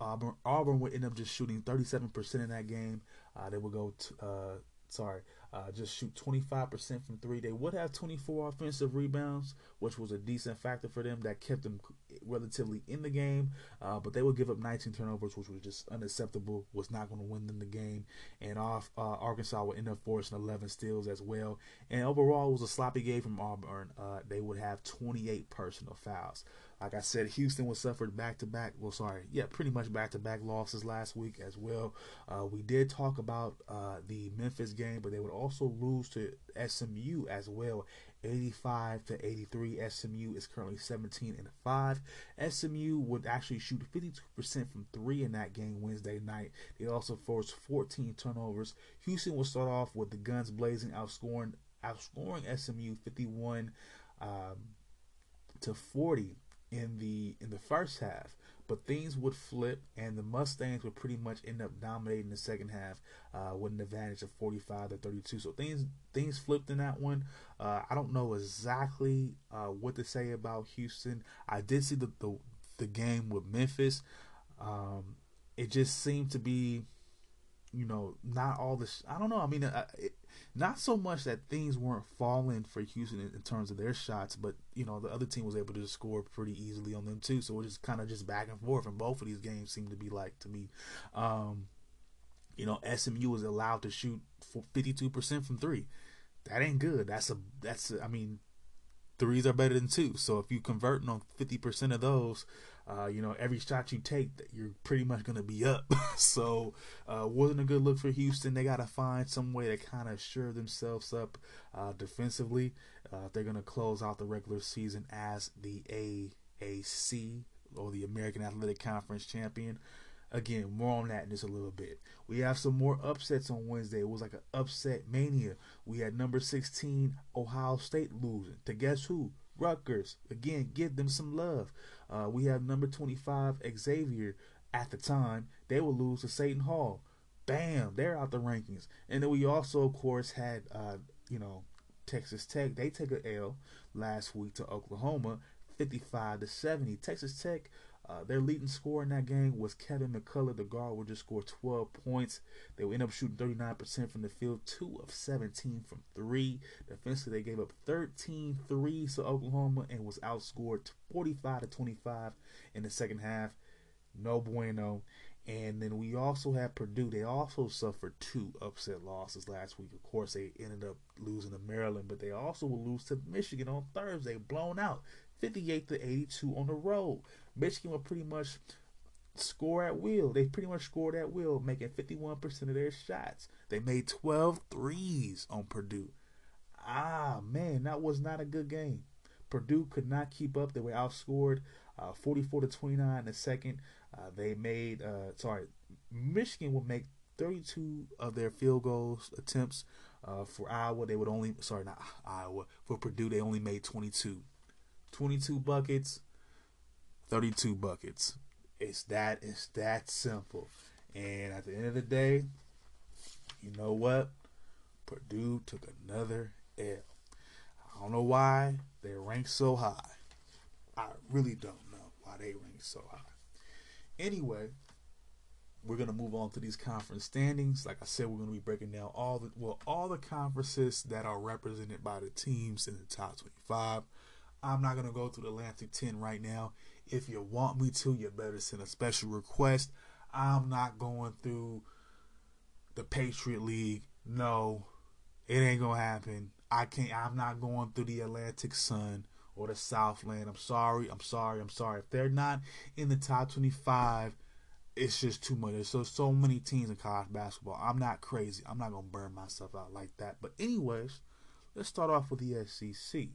Auburn, Auburn would end up just shooting 37% in that game. Uh, they would go, to, uh, sorry, uh, just shoot 25% from three. They would have 24 offensive rebounds, which was a decent factor for them that kept them relatively in the game. Uh, but they would give up 19 turnovers, which was just unacceptable. Was not going to win them the game. And off uh, Arkansas would end up forcing 11 steals as well. And overall, it was a sloppy game from Auburn. Uh, they would have 28 personal fouls. Like I said, Houston was suffered back to back. Well, sorry, yeah, pretty much back to back losses last week as well. Uh, we did talk about uh, the Memphis game, but they would also lose to SMU as well. 85 to 83. SMU is currently 17 and 5. SMU would actually shoot 52% from three in that game Wednesday night. They also forced 14 turnovers. Houston will start off with the guns blazing, outscoring outscoring SMU 51 um, to 40 in the in the first half, but things would flip, and the Mustangs would pretty much end up dominating the second half uh, with an advantage of 45 to 32. So things things flipped in that one. Uh, I don't know exactly uh, what to say about Houston. I did see the the, the game with Memphis. Um, it just seemed to be, you know, not all the. Sh- I don't know. I mean, uh, it, not so much that things weren't falling for Houston in, in, terms of their shots, but you know the other team was able to score pretty easily on them too. So it was kind of just back and forth, and both of these games seem to be like to me. Um, you know, SMU was allowed to shoot fifty-two percent from three. That ain't good. That's a that's a, I mean, threes are better than two. So if you converting on fifty percent of those, uh, you know, every shot you take, you're pretty much going to be up. so, uh, wasn't a good look for Houston. They got to find some way to kind of shore themselves up uh, defensively. Uh, they're going to close out the regular season as the AAC or the American Athletic Conference champion. Again, more on that in just a little bit. We have some more upsets on Wednesday. It was like an upset mania. We had number 16 Ohio State losing to guess who? Rutgers. Again, give them some love. Uh, we have number 25, Xavier, at the time. They will lose to Seton Hall. Bam, they're out the rankings. And then we also, of course, had, uh, you know, Texas Tech. They take an L last week to Oklahoma, 55 to 70. Texas Tech uh, their leading scorer in that game was Kevin McCullar. The guard would just score 12 points. They would end up shooting 39% from the field, 2 of 17 from 3. Defensively, they gave up 13 threes to Oklahoma and was outscored 45 to 25 in the second half. No bueno. And then we also had Purdue. They also suffered two upset losses last week. Of course, they ended up losing to Maryland, but they also will lose to Michigan on Thursday, blown out 58 to 82 on the road. Michigan will pretty much score at will. They pretty much scored at will, making 51% of their shots. They made 12 threes on Purdue. Ah, man, that was not a good game. Purdue could not keep up. They were outscored uh, 44 to 29 in the second. Uh, they made, uh, sorry, Michigan would make 32 of their field goals attempts. Uh, for Iowa, they would only, sorry, not Iowa. For Purdue, they only made 22. 22 buckets 32 buckets. It's that it's that simple. And at the end of the day, you know what? Purdue took another L. I don't know why they ranked so high. I really don't know why they ranked so high. Anyway, we're gonna move on to these conference standings. Like I said, we're gonna be breaking down all the well all the conferences that are represented by the teams in the top 25. I'm not gonna go through the Atlantic 10 right now. If you want me to, you better send a special request. I'm not going through the Patriot League. No, it ain't gonna happen. I can't. I'm not going through the Atlantic Sun or the Southland. I'm sorry. I'm sorry. I'm sorry. If they're not in the top 25, it's just too much. There's so so many teams in college basketball. I'm not crazy. I'm not gonna burn myself out like that. But anyways, let's start off with the SEC.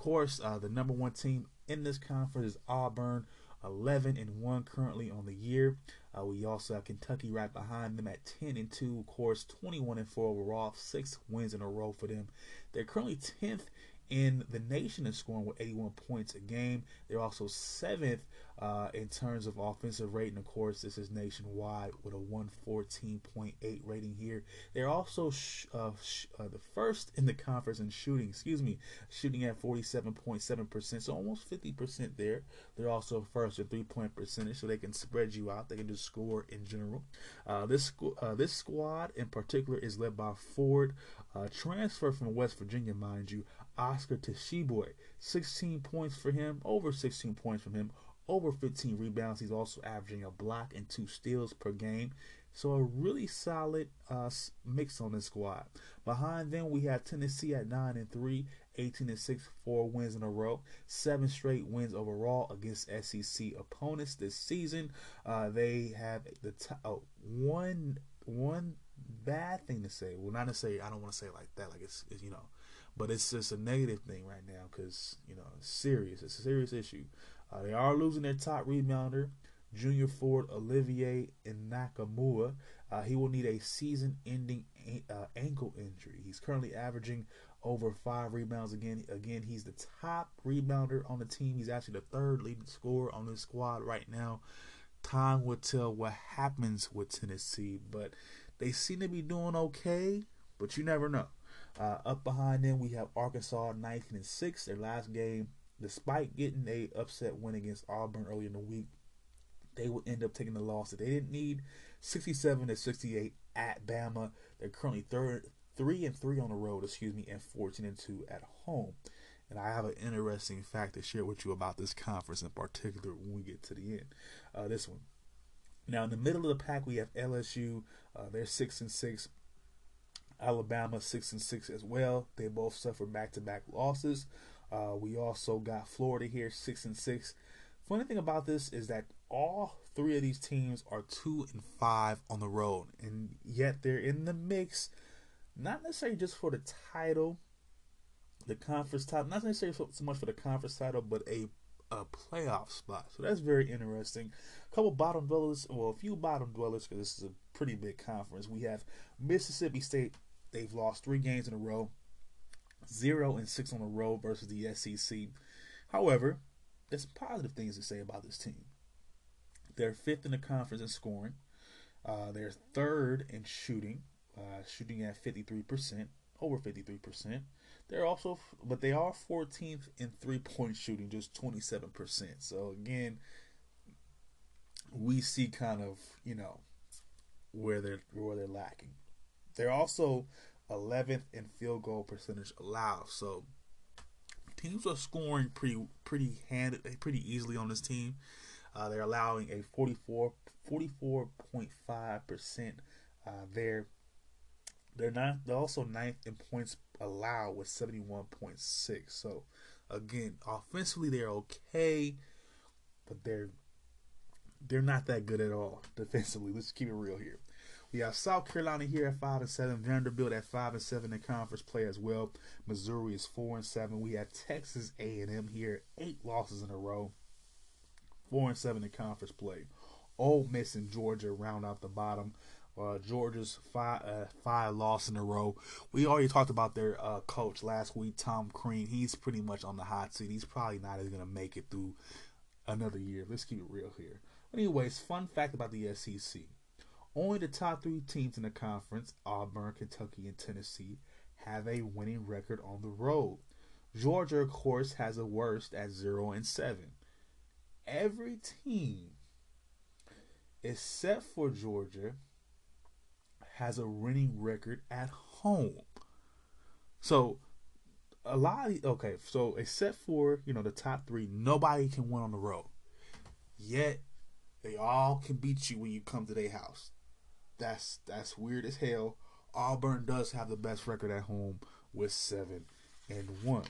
Course, uh, the number one team in this conference is Auburn, 11 and one currently on the year. Uh, we also have Kentucky right behind them at 10 and two. Of course, 21 and four overall, six wins in a row for them. They're currently 10th in the nation in scoring with 81 points a game. They're also seventh uh, in terms of offensive rating. Of course, this is nationwide with a 114.8 rating here. They're also sh- uh, sh- uh, the first in the conference in shooting. Excuse me, shooting at 47.7%, so almost 50% there. They're also first in three-point percentage, so they can spread you out. They can just score in general. Uh, this uh, this squad in particular is led by Ford, uh, transfer from West Virginia, mind you. Oscar Tshiebwe. 16 points for him, over 16 points from him, over 15 rebounds. He's also averaging a block and two steals per game. So a really solid uh, mix on this squad. Behind them, we have Tennessee at 9 and 3, 18 and 6, four wins in a row, seven straight wins overall against SEC opponents this season. Uh, they have the t- oh, one one bad thing to say. Well, not to say I don't want to say like that. Like it's, it's you know but it's just a negative thing right now because you know it's serious. It's a serious issue. Uh, they are losing their top rebounder, Junior Ford Olivier Nkamhoua. Uh, he will need a season-ending uh, ankle injury. He's currently averaging over five rebounds again. Again, he's the top rebounder on the team. He's actually the third leading scorer on the squad right now. Time will tell what happens with Tennessee, but they seem to be doing okay. But you never know. Uh, up behind them, we have Arkansas 19 and 6. Their last game, despite getting a upset win against Auburn earlier in the week, they would end up taking the loss that they didn't need. 67 to 68 at Bama. They're currently third, three and three on the road, excuse me, and 14 and two at home. And I have an interesting fact to share with you about this conference in particular when we get to the end. Uh, this one. Now in the middle of the pack, we have LSU. Uh, they're six and six. Alabama six and six as well. They both suffered back to back losses. Uh, we also got Florida here six and six. Funny thing about this is that all three of these teams are two and five on the road, and yet they're in the mix. Not necessarily just for the title, the conference title, not necessarily so, so much for the conference title, but a a playoff spot. So that's very interesting. A couple bottom dwellers, well, a few bottom dwellers, because this is a pretty big conference. We have Mississippi State They've lost three games in a row, zero and six on the road versus the SEC. However, there's positive things to say about this team. They're fifth in the conference in scoring. Uh, they're third in shooting, uh, shooting at 53%, over 53%. They're also, but they are 14th in three point shooting, just 27%. So again, we see kind of, you know, where they're where they're lacking. They're also 11th in field goal percentage allowed. So teams are scoring pretty pretty handed pretty easily on this team. Uh, they're allowing a 44 44.5 percent uh, there. They're not. They're also ninth in points allowed with 71.6. So again, offensively they're okay, but they're they're not that good at all defensively. Let's keep it real here. We have South Carolina here at five and seven, Vanderbilt at five and seven in conference play as well. Missouri is four and seven. We have Texas A and M here, eight losses in a row, four and seven in conference play. Ole Miss and Georgia round out the bottom. Uh, Georgia's five uh, five loss in a row. We already talked about their uh, coach last week, Tom Crean. He's pretty much on the hot seat. He's probably not even going to make it through another year. Let's keep it real here. Anyways, fun fact about the SEC. Only the top three teams in the conference, Auburn, Kentucky, and Tennessee, have a winning record on the road. Georgia, of course, has a worst at 0 and 7. Every team, except for Georgia, has a winning record at home. So, a lot of, okay, so except for, you know, the top three, nobody can win on the road. Yet, they all can beat you when you come to their house. That's that's weird as hell. Auburn does have the best record at home with seven and one.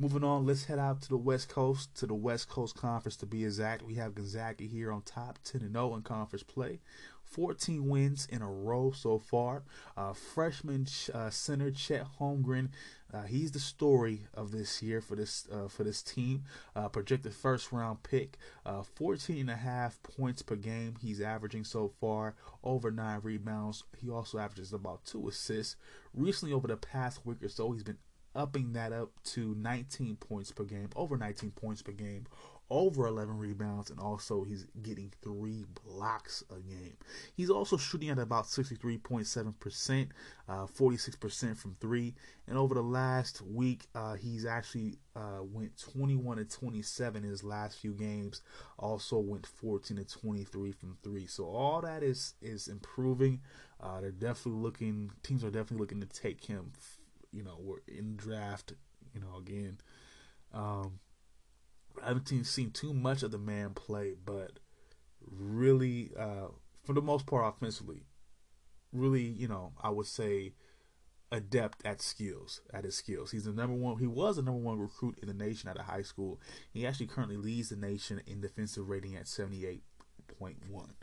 Moving on, let's head out to the West Coast, to the West Coast Conference to be exact. We have Gonzaga here on top, 10 and 0 in conference play. 14 wins in a row so far. Uh, freshman uh, center Chet Holmgren, uh, he's the story of this year for this uh, for this team. Uh, projected first round pick, uh, 14 and a half points per game. He's averaging so far over nine rebounds. He also averages about two assists. Recently, over the past week or so, he's been upping that up to 19 points per game, over 19 points per game, over 11 rebounds, and also he's getting three blocks a game. He's also shooting at about 63.7%, uh, 46% from three. And over the last week, uh, he's actually uh, went 21 and 27 in his last few games. Also went 14 and 23 from three. So all that is is improving. Uh, they're definitely looking. Teams are definitely looking to take him. You know, we're in draft. You know, again. Um, I haven't seen too much of the man play, but really, uh, for the most part, offensively, really, you know, I would say adept at skills, at his skills. He's the number one. He was the number one recruit in the nation out of high school. He actually currently leads the nation in defensive rating at seventy eight point one.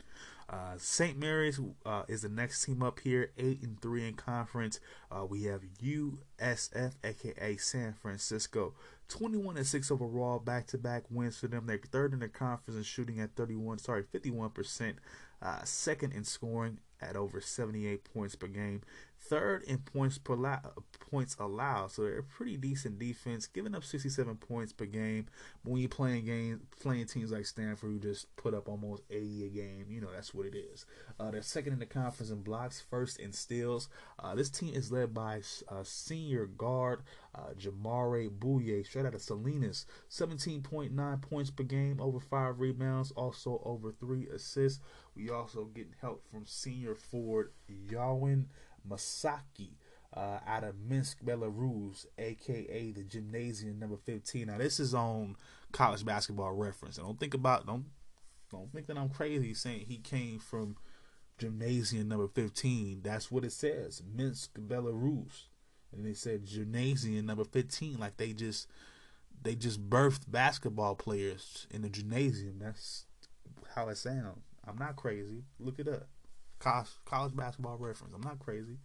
Uh, St. Mary's uh, is the next team up here, eight and three in conference. Uh, we have USF, aka San Francisco, 21 and 6 overall, back to back wins for them. They're third in the conference and shooting at 31, sorry, 51%. Uh, second in scoring at over 78 points per game. Third in points per la- points allowed, so they're a pretty decent defense, giving up 67 points per game. But when you're playing games, playing teams like Stanford, who just put up almost 80 a game, you know that's what it is. Uh, they're second in the conference in blocks, first in steals. Uh, this team is led by uh, senior guard uh, Jamaree Bouyea, straight out of Salinas, 17.9 points per game, over five rebounds, also over three assists. We also getting help from senior forward Yauhen Massalski. Uh, out of Minsk, Belarus, aka the gymnasium number 15. Now this is on college basketball reference. Don't think about don't don't think that I'm crazy saying he came from gymnasium number 15. That's what it says. Minsk, Belarus. And they said gymnasium number 15 like they just they just birthed basketball players in the gymnasium. That's how it sounds. I'm not crazy. Look it up. College, college basketball reference. I'm not crazy.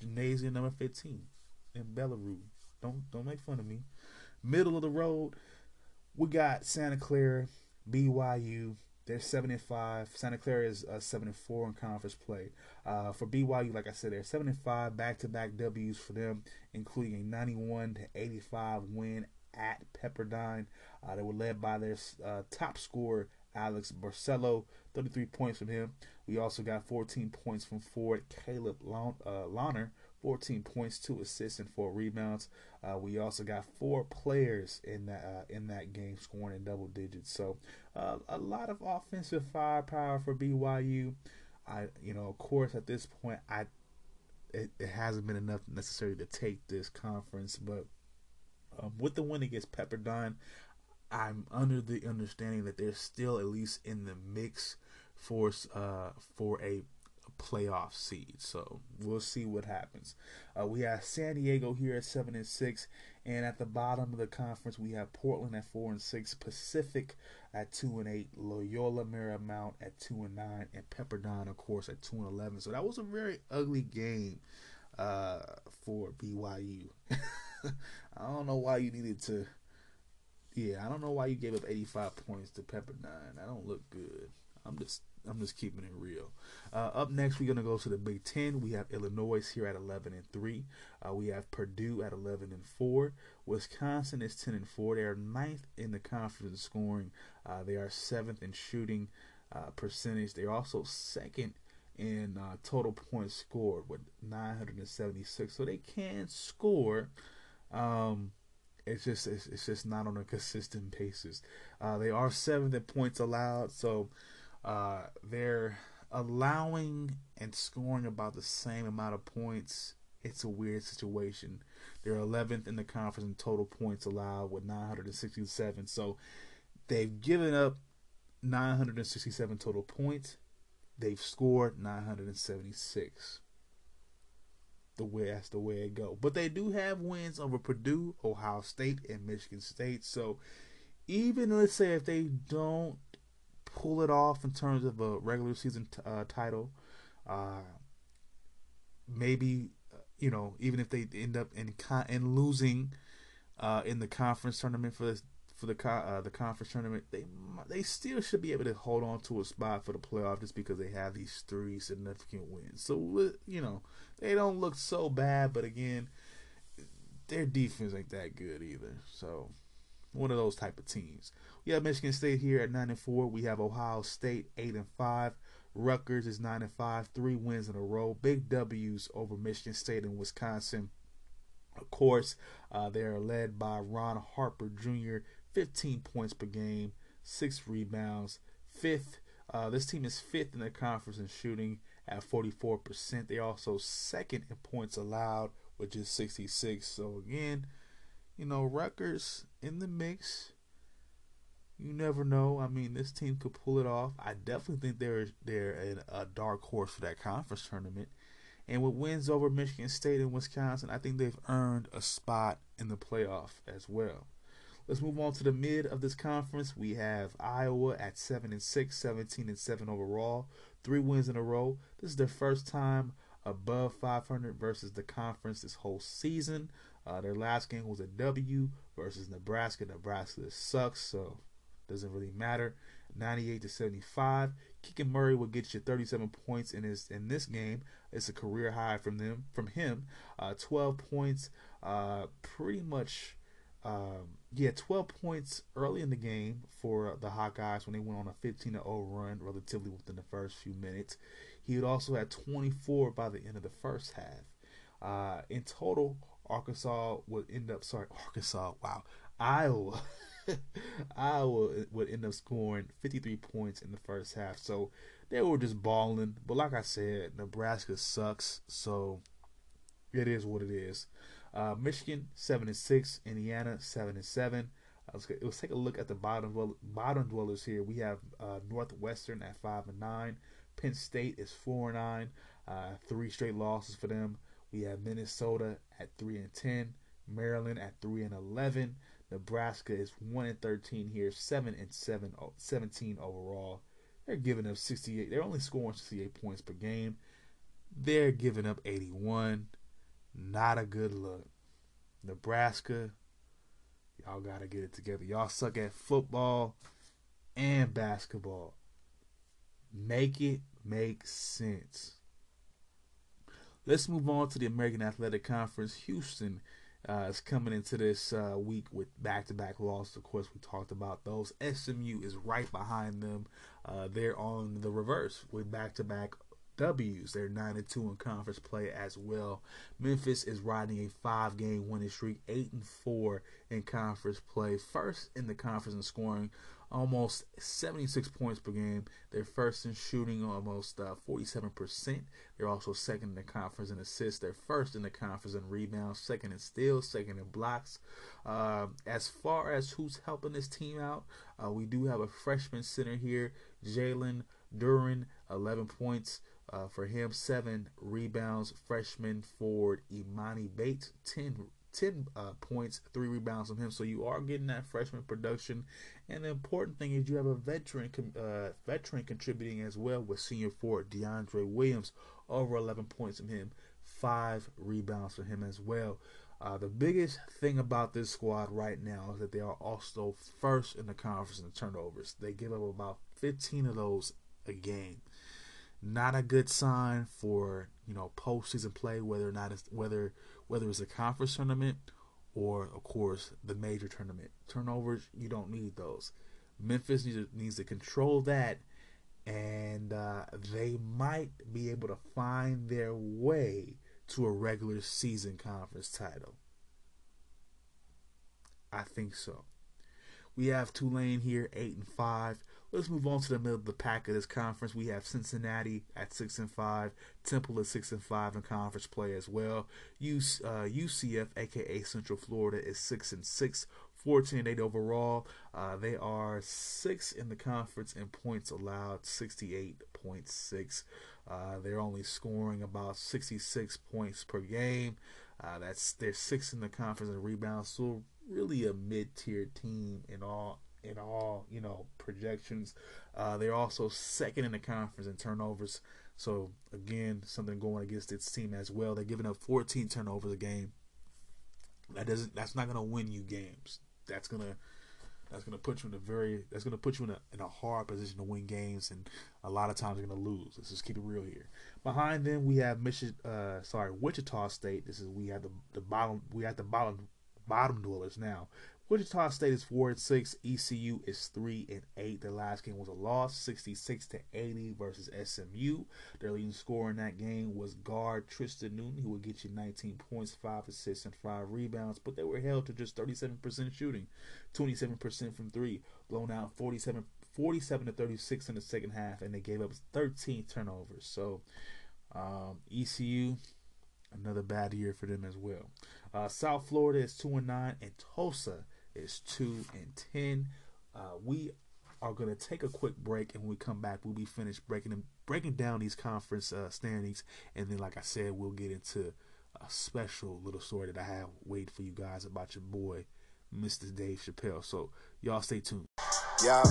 Gymnasium number 15 in Belarus. Don't don't make fun of me. Middle of the road, we got Santa Clara, BYU. They're seven and five. Santa Clara is uh, seven and four in conference play. Uh, for BYU, like I said, they're seven and five, back to back W's for them, including a 91 to 85 win at Pepperdine. Uh, they were led by their uh, top scorer Alex Barcelo, 33 points from him. We also got 14 points from forward Caleb Lohner, uh, 14 points, two assists, and four rebounds. Uh, we also got four players in that uh, in that game scoring in double digits. So uh, a lot of offensive firepower for BYU. I, you know, of course, at this point, I it, it hasn't been enough necessary to take this conference, but um, with the win against Pepperdine, I'm under the understanding that they're still at least in the mix for uh for a playoff seed. So we'll see what happens. Uh, we have San Diego here at seven and six, and at the bottom of the conference we have Portland at four and six, Pacific at two and eight, Loyola Marymount at two and nine, and Pepperdine, of course, at two and eleven. So that was a very ugly game uh, for BYU. I don't know why you needed to. Yeah, I don't know why you gave up 85 points to Pepperdine. That don't look good. I'm just I'm just keeping it real. Uh, up next, we're gonna go to the Big Ten. We have Illinois here at 11 and three. Uh, we have Purdue at 11 and four. Wisconsin is 10 and four. They are ninth in the conference in scoring. Uh, they are seventh in shooting uh, percentage. They're also second in uh, total points scored with 976. So they can score. Um, it's just it's, it's, just not on a consistent basis. Uh, they are seventh in points allowed, so uh, they're allowing and scoring about the same amount of points. It's a weird situation. They're 11th in the conference in total points allowed with 967. So they've given up 967 total points. They've scored 976. The way that's the way it go. But they do have wins over Purdue, Ohio State, and Michigan State. So even let's say if they don't pull it off in terms of a regular season t- uh, title, uh, maybe uh, you know even if they end up in con- in losing uh, in the conference tournament for this for the uh, the conference tournament, they they still should be able to hold on to a spot for the playoff just because they have these three significant wins. So you know they don't look so bad, but again, their defense ain't that good either. So one of those type of teams. We have Michigan State here at nine and four. We have Ohio State eight and five. Rutgers is nine and five, three wins in a row. Big W's over Michigan State and Wisconsin. Of course, uh, they are led by Ron Harper Jr. 15 points per game, six rebounds, fifth. Uh, this team is fifth in the conference in shooting at 44%. They're also second in points allowed, which is 66. So again, you know, Rutgers in the mix. You never know. I mean, this team could pull it off. I definitely think they're they're a dark horse for that conference tournament. And with wins over Michigan State and Wisconsin, I think they've earned a spot in the playoff as well. Let's move on to the mid of this conference. We have Iowa at 7 and 6, 17 and 7 overall, three wins in a row. This is their first time above 500 versus the conference this whole season. Uh, their last game was a W versus Nebraska. Nebraska sucks, so doesn't really matter. 98 to 75. Keegan Murray will get you 37 points in his in this game. It's a career high from them from him. Uh, 12 points. Uh, pretty much um, had 12 points early in the game for the Hawkeyes when they went on a 15 0 run relatively within the first few minutes. He would also had 24 by the end of the first half. Uh, in total, Arkansas would end up, sorry, Arkansas, wow, Iowa. Iowa would end up scoring 53 points in the first half. So they were just balling. But like I said, Nebraska sucks. So it is what it is. Uh, Michigan seven and six, Indiana seven and seven. Let's, take a look at the bottom bottom dwellers here. We have uh, Northwestern at five and nine. Penn State is four and nine, uh, three straight losses for them. We have Minnesota at three and ten. Maryland at three and eleven. Nebraska is one and thirteen here, seven and seven, 17 overall. They're giving up 68. They're only scoring 68 points per game. They're giving up 81. Not a good look. Nebraska, y'all got to get it together. Y'all suck at football and basketball. Make it make sense. Let's move on to the American Athletic Conference. Houston uh, is coming into this uh, week with back-to-back losses. Of course, we talked about those. SMU is right behind them. Uh, they're on the reverse with back-to-back W's. They're nine and two in conference play as well. Memphis is riding a five game winning streak, eight and four in conference play. First in the conference in scoring, almost 76 points per game. They're first in shooting, almost uh, 47%. They're also second in the conference in assists. They're first in the conference in rebounds, second in steals, second in blocks. Uh, as far as who's helping this team out, uh, we do have a freshman center here, Jalen Duren, 11 points. Uh, for him, seven rebounds. Freshman forward Emoni Bates, 10, 10 uh, points, three rebounds from him. So you are getting that freshman production. And the important thing is you have a veteran uh, veteran contributing as well with senior forward DeAndre Williams, over 11 points from him, five rebounds for him as well. Uh, the biggest thing about this squad right now is that they are also first in the conference in turnovers. They give up about 15 of those a game. Not a good sign for you know postseason play, whether or not it's whether whether it's a conference tournament or of course the major tournament. Turnovers, you don't need those. Memphis needs to, needs to control that, and uh, they might be able to find their way to a regular season conference title. I think so. We have Tulane here, eight and five. Let's move on to the middle of the pack of this conference. We have Cincinnati at six and five, Temple at six and five in conference play as well. UC, uh, UCF, aka Central Florida, is six and six, 14 and eight overall. Uh, they are six in the conference in points allowed, 68.6. Uh, they're only scoring about 66 points per game. Uh, that's they're six in the conference in rebounds, so really a mid-tier team in all in all you know projections. Uh, they're also second in the conference in turnovers. So again, something going against its team as well. They're giving up 14 turnovers a game. That doesn't. That's not going to win you games. That's gonna. That's gonna put you in a very. That's gonna put you in a in a hard position to win games, and a lot of times you're gonna lose. Let's just keep it real here. Behind them, we have Michigan. Uh, sorry, Wichita State. This is we have the the bottom. We have the bottom bottom dwellers now Wichita State is four and six. ECU is three and eight. Their last game was a loss, sixty-six to eighty versus SMU. Their leading scorer in that game was guard Tristan Newton, who would get you nineteen points, five assists, and five rebounds. But they were held to just thirty-seven percent shooting, twenty-seven percent from three, blown out 47, 47 to thirty-six in the second half, and they gave up thirteen turnovers. So um, ECU, another bad year for them as well. Uh, South Florida is two and nine, and Tulsa is 2 and 10. Uh, we are going to take a quick break, and when we come back, we'll be finished breaking them, breaking down these conference uh, standings, and then, like I said, we'll get into a special little story that I have waiting for you guys about your boy, Mr. Dave Chappelle. So, y'all stay tuned. Yeah.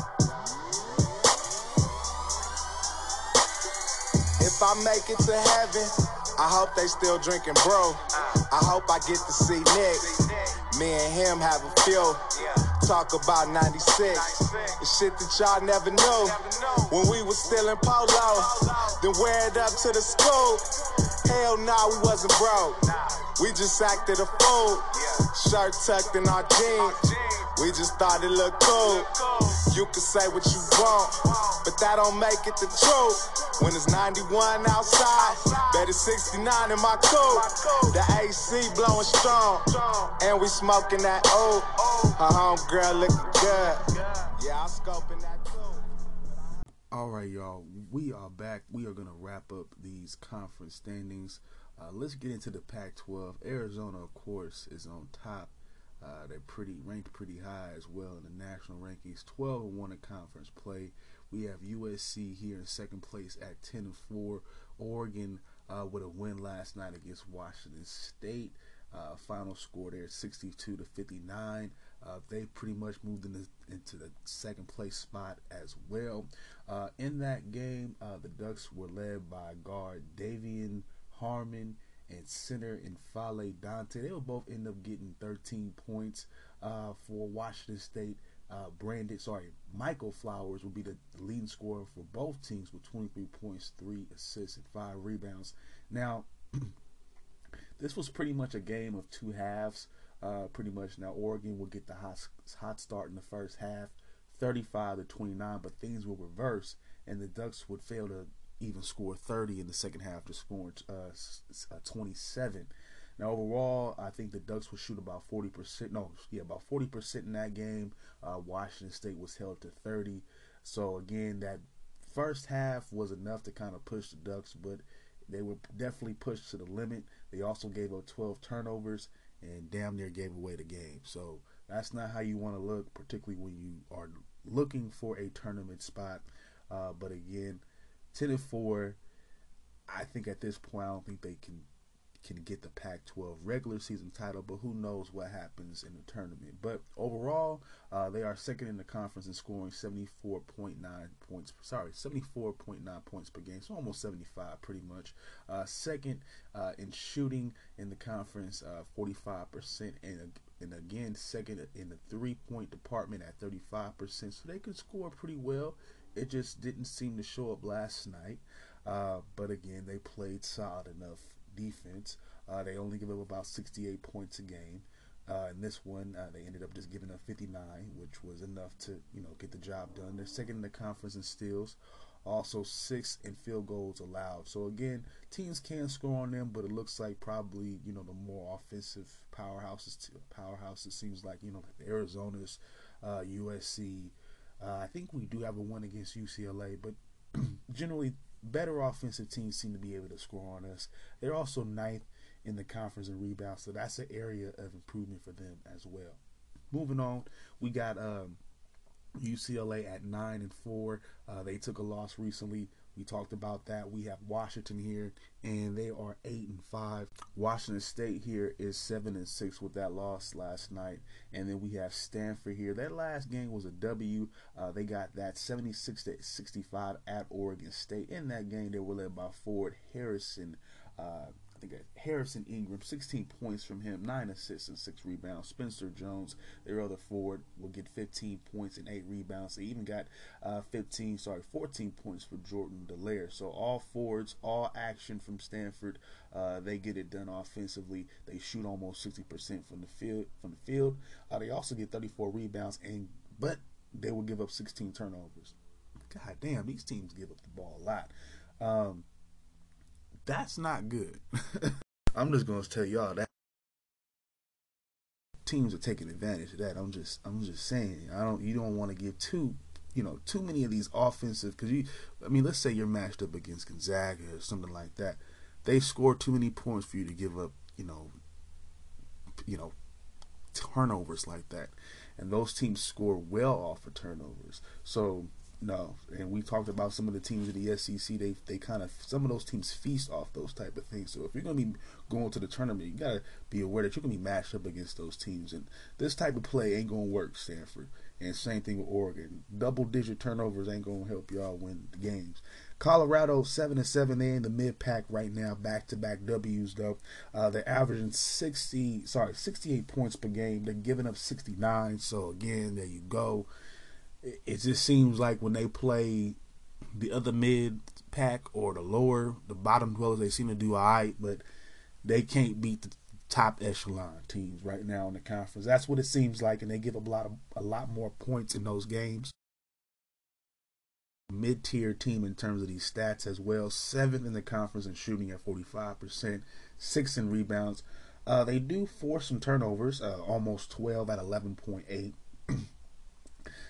If I make it to heaven, I hope they still drinking, bro. I hope I get to see Nick. Me and him have a few. Talk about 96. The shit that y'all never knew. When we was still in polo. Then wear it up to the school. Hell nah, we wasn't broke. We just acted a fool. Shirt tucked in our jeans. We just thought it looked cool. You can say what you want, but that don't make it the truth. When it's 91 outside, bet it's 69 in my coupe. The AC blowing strong, and we smoking that old. Her home girl looking good. Yeah, I'm scoping that too. All right, y'all. We are back. We are going to wrap up these conference standings. Uh, let's get into the Pac 12. Arizona, of course, is on top. Uh, they're pretty ranked pretty high as well in the national rankings. 12 and 1 in conference play. We have USC here in second place at 10 and 4. Oregon uh, with a win last night against Washington State. Uh, final score there 62 to 59. Uh, they pretty much moved in the, into the second place spot as well. Uh, in that game, uh, the Ducks were led by guard De'Vion Harmon and center N'Faly Dante. They will both end up getting 13 points uh, for Washington State. Uh, Brandon, sorry, Michael Flowers will be the leading scorer for both teams with 23 points, three assists, and five rebounds. Now, this was pretty much a game of two halves. Uh, pretty much now Oregon will get the hot hot start in the first half, 35 to 29, but things will reverse and the Ducks would fail to even score 30 in the second half to score uh, uh 27. Now overall, I think the Ducks will shoot about 40%. No, yeah, about 40% in that game. Uh, Washington State was held to 30. So again, that first half was enough to kind of push the Ducks, but they were definitely pushed to the limit. They also gave up 12 turnovers and damn near gave away the game. So that's not how you want to look, particularly when you are looking for a tournament spot. Uh, but again, ten and four. I think at this point, I don't think they can can get the Pac-12 regular season title, but who knows what happens in the tournament. But overall, uh, they are second in the conference in scoring 74.9 points. Sorry, 74.9 points per game, so almost 75, pretty much. Uh, second uh, in shooting in the conference, 45%, uh, and and again second in the three point department at 35%. So they could score pretty well. It just didn't seem to show up last night. Uh, but again, they played solid enough defense. Uh, they only give up about 68 points a game. Uh, in this one, uh, they ended up just giving up 59, which was enough to you know get the job done. They're second in the conference in steals, also sixth in field goals allowed. So again, teams can score on them, but it looks like probably you know the more offensive powerhouses. Powerhouses seems like you know like Arizona's, uh, USC. Uh, I think we do have a one against UCLA, but generally better offensive teams seem to be able to score on us. They're also ninth in the conference in rebounds, so that's an area of improvement for them as well. Moving on, we got um, UCLA at nine and four. Uh, they took a loss recently. We talked about that. We have Washington here, and they are eight and five. Washington State here is seven and six with that loss last night, and then we have Stanford here. That last game was a W. Uh, they got that seventy six to sixty five at Oregon State. In that game, they were led by Ford Harrison. Uh, I think Harrison Ingram, 16 points from him, nine assists and six rebounds. Spencer Jones, their other forward, will get 15 points and eight rebounds. They even got uh, 15, sorry, 14 points for Jordan Delaire. So all forwards, all action from Stanford, uh, they get it done offensively. They shoot almost 60% from the field. From the field, uh, they also get 34 rebounds, and but they will give up 16 turnovers. God damn, these teams give up the ball a lot. Um, that's not good. I'm just gonna tell y'all that teams are taking advantage of that. I'm just I'm just saying. I don't you don't want to give too you know too many of these offensive because you I mean let's say you're matched up against Gonzaga or something like that. They score too many points for you to give up you know you know turnovers like that, and those teams score well off of turnovers. So no, and we talked about some of the teams in the SEC. They they kind of some of those teams feast off those type of things. So if you're gonna be going to the tournament, you gotta be aware that you're gonna be matched up against those teams. And this type of play ain't gonna work, Stanford. And same thing with Oregon. Double digit turnovers ain't gonna help y'all win the games. Colorado seven and seven. They in the mid pack right now, back to back W's though. Uh, they're averaging sixty, sorry, sixty eight points per game. They're giving up sixty nine. So again, there you go it just seems like when they play the other mid pack or the lower, the bottom dwellers, they seem to do all right, but they can't beat the top echelon teams right now in the conference. That's what it seems like, and they give a lot of a lot more points in those games. Mid tier team in terms of these stats as well. Seventh in the conference in shooting at forty five percent, sixth in rebounds. Uh, they do force some turnovers, uh, almost twelve at eleven point eight.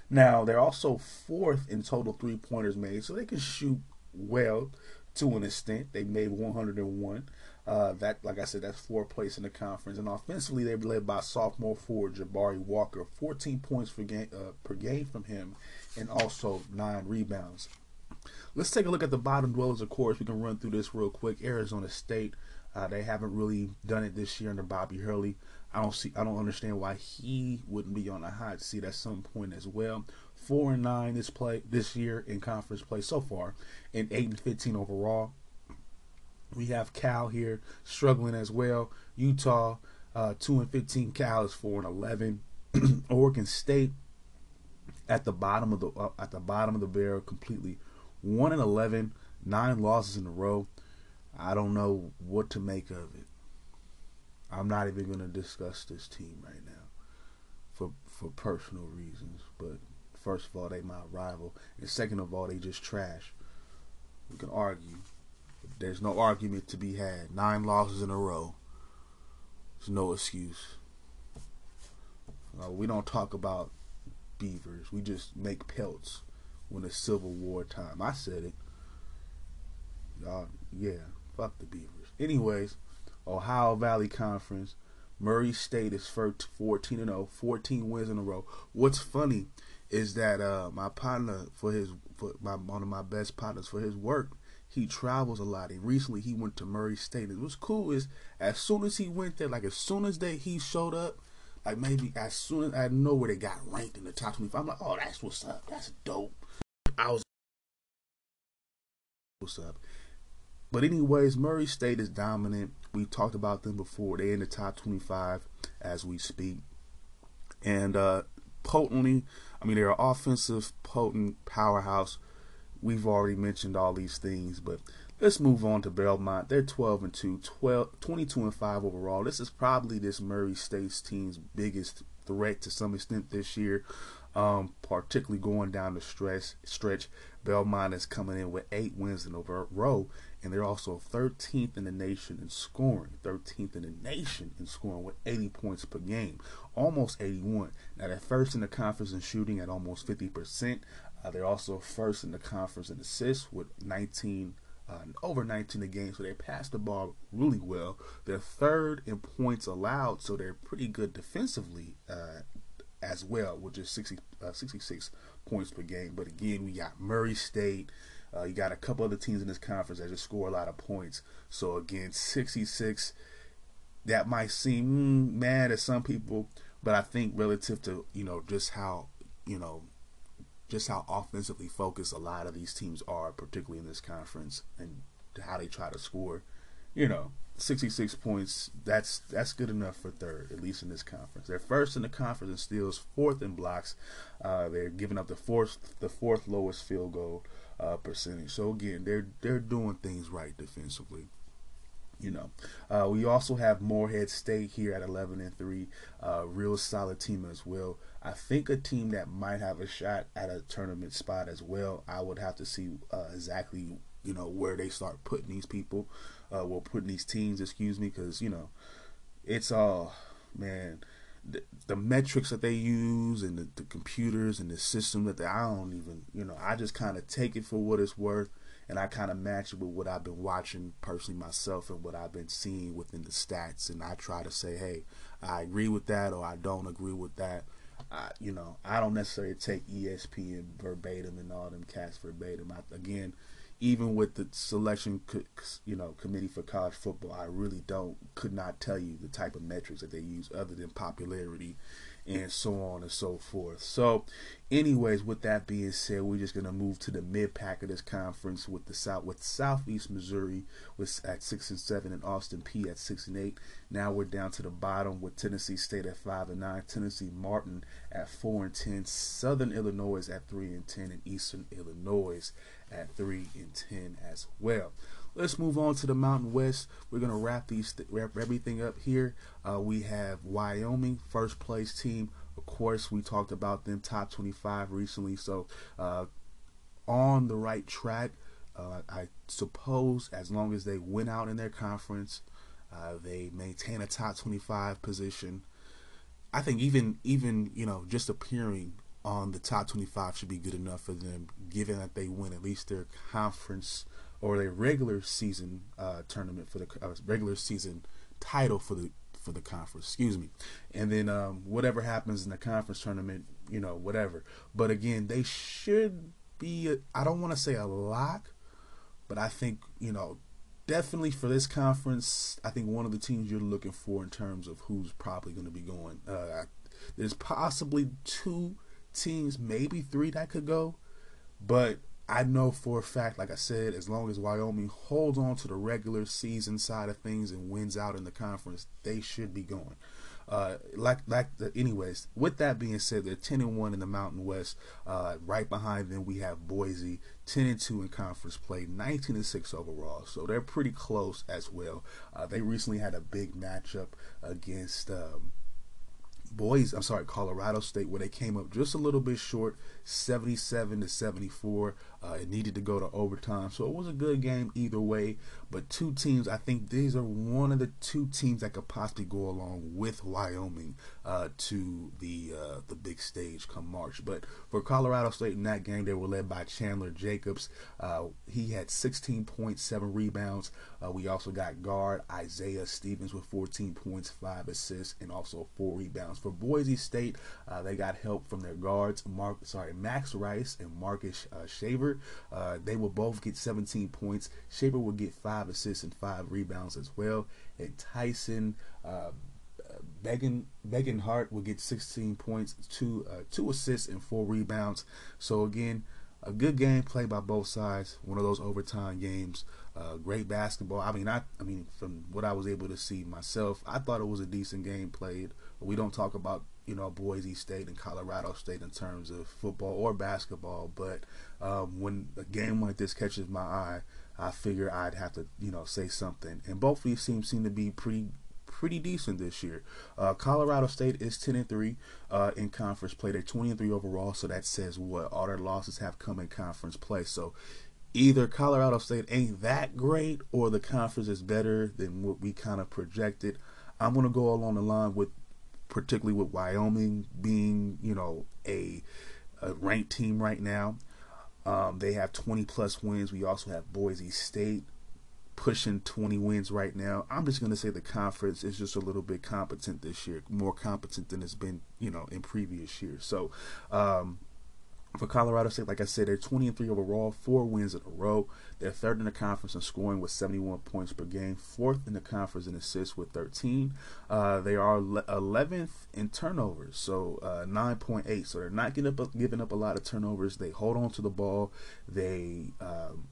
Now they're also fourth in total three pointers made, so they can shoot well to an extent. They made 101. Uh, that, like I said, that's fourth place in the conference. And offensively, they were led by sophomore forward Jabari Walker, 14 points per game, uh, per game from him, and also nine rebounds. Let's take a look at the bottom dwellers. Of course, we can run through this real quick. Arizona State, uh, they haven't really done it this year under Bobby Hurley. I don't see. I don't understand why he wouldn't be on a hot seat at some point as well. Four and nine this play this year in conference play so far, and eight and fifteen overall. We have Cal here struggling as well. Utah uh, two and fifteen. Cal is four and eleven. Oregon State at the bottom of the uh, at the bottom of the barrel completely. One and 11, nine losses in a row. I don't know what to make of it. I'm not even going to discuss this team right now for for personal reasons. But first of all, they my rival, and second of all, they just trash. We can argue. There's no argument to be had. Nine losses in a row. There's no excuse. Uh, we don't talk about beavers. We just make pelts when it's Civil War time. I said it. Y'all, yeah, fuck the beavers. Anyways, Ohio Valley Conference. Murray State is 14 and 0, 14 wins in a row. What's funny is that uh, my partner for his for my one of my best partners for his work, he travels a lot. And recently he went to Murray State. And what's cool is as soon as he went there, like as soon as they he showed up, like maybe as soon as I know where they got ranked in the top 25, I'm like, oh, that's what's up. That's dope. I was what's up. But anyways, Murray State is dominant. We talked about them before. They're in the top 25 as we speak. and uh, potently. I mean, they're an offensive, potent powerhouse. We've already mentioned all these things, but let's move on to Belmont. They're 12 and 2, 12, 22 and 5 overall. This is probably this Murray State's team's biggest threat to some extent this year, um, particularly going down the stretch. Stretch. Belmont is coming in with eight wins in a row, and they're also 13th in the nation in scoring. 13th in the nation in scoring with 80 points per game, almost 81. Now they're first in the conference in shooting at almost 50%. Uh, they're also first in the conference in assists with 19. Uh, over 19 a game, so they pass the ball really well. They're third in points allowed, so they're pretty good defensively uh, as well, which is 60, uh, 66 points per game. But again, we got Murray State. Uh, you got a couple other teams in this conference that just score a lot of points. So again, 66. That might seem mm, mad to some people, but I think relative to you know just how you know just how offensively focused a lot of these teams are, particularly in this conference, and how they try to score. You know, 66 points. That's that's good enough for third, at least in this conference. They're first in the conference in steals, fourth in blocks. Uh, they're giving up the fourth the fourth lowest field goal uh, percentage. So again, they're they're doing things right defensively. You know, uh, we also have Morehead State here at 11 and three, uh, real solid team as well. I think a team that might have a shot at a tournament spot as well. I would have to see uh, exactly you know where they start putting these people uh, well putting these teams, excuse me, because you know it's all man. The, metrics that they use and the, the, computers and the system that they, I don't even, you know, I just kind of take it for what it's worth and I kind of match it with what I've been watching personally myself and what I've been seeing within the stats. And I try to say, hey, I agree with that or I don't agree with that. I, you know, I don't necessarily take ESPN verbatim and all them cats verbatim. I, again, even with the selection, you know, committee for college football, I really don't could not tell you the type of metrics that they use other than popularity and so on and so forth. So, anyways, with that being said, we're just gonna move to the mid pack of this conference with the South with Southeast Missouri was at six and seven and Austin Peay at six and eight. Now we're down to the bottom with Tennessee State at five and nine, Tennessee Martin at four and ten, Southern Illinois at three and ten, and Eastern Illinois at 3 and 10 as well. Let's move on to the Mountain West. We're gonna wrap these wrap everything up here. Uh, we have Wyoming, first place team. Of course, we talked about them top 25 recently, so uh, on the right track. Uh, I suppose as long as they win out in their conference, uh, they maintain a top 25 position. I think even even you know just appearing on the top 25 should be good enough for them, given that they win at least their conference or a regular season uh, tournament for the uh, regular season title for the for the conference. Excuse me, and then um, whatever happens in the conference tournament, you know, whatever. But again, they should be. I don't want to say a lock, but I think you know definitely for this conference, I think one of the teams you're looking for in terms of who's probably going to be going. Uh, there's possibly two teams, maybe three that could go. But I know for a fact, like I said, as long as Wyoming holds on to the regular season side of things and wins out in the conference, they should be going. Uh, like like the, anyways, with that being said, they're ten and one in the Mountain West. Uh, right behind them, we have Boise, ten and two in conference play, nineteen and six overall. So they're pretty close as well. Uh, they recently had a big matchup against. Um, boys, I'm sorry, Colorado State, where they came up just a little bit short, 77 to 74. Uh, it needed to go to overtime, so it was a good game either way. But two teams, I think these are one of the two teams that could possibly go along with Wyoming uh, to the uh, the big stage come March. But for Colorado State in that game, they were led by Chandler Jacobs. Uh, he had 16.7 rebounds. Uh, we also got guard Isaiah Stevens with 14 points, five assists, and also four rebounds. For Boise State, uh, they got help from their guards, Mark, sorry, Max Rice and Marcus uh, Shaver. they will both get 17 points. Shaver will get five assists and five rebounds as well. And Tyson uh, Megan Megan Hart will get 16 points, two uh, two assists, and four rebounds. So again, a good game played by both sides. One of those overtime games. Uh, great basketball. I mean, I I mean, from what I was able to see myself, I thought it was a decent game played. We don't talk about you know Boise State and Colorado State in terms of football or basketball, but um, when a game like this catches my eye, I figure I'd have to you know say something. And both of these teams seem to be pretty pretty decent this year. Uh, Colorado State is 10 and 3 uh, in conference play. They're 20 and 3 overall, so that says what all their losses have come in conference play. So either Colorado State ain't that great or the conference is better than what we kind of projected. I'm going to go along the line with particularly with Wyoming being, you know, a, a ranked team right now. Um, they have 20 plus wins. We also have Boise State pushing 20 wins right now. I'm just going to say the conference is just a little bit competent this year, more competent than it's been, you know, in previous years. So, um, for Colorado State, like I said, they're 20 and 3 overall, four wins in a row. They're third in the conference in scoring with 71 points per game, fourth in the conference in assists with 13. Uh, they are 11th in turnovers, so uh, 9.8. So they're not giving up, giving up a lot of turnovers. They hold on to the ball. They um,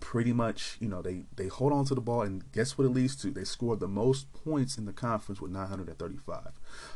pretty much, you know, they they hold on to the ball, and guess what it leads to? They scored the most points in the conference with 935.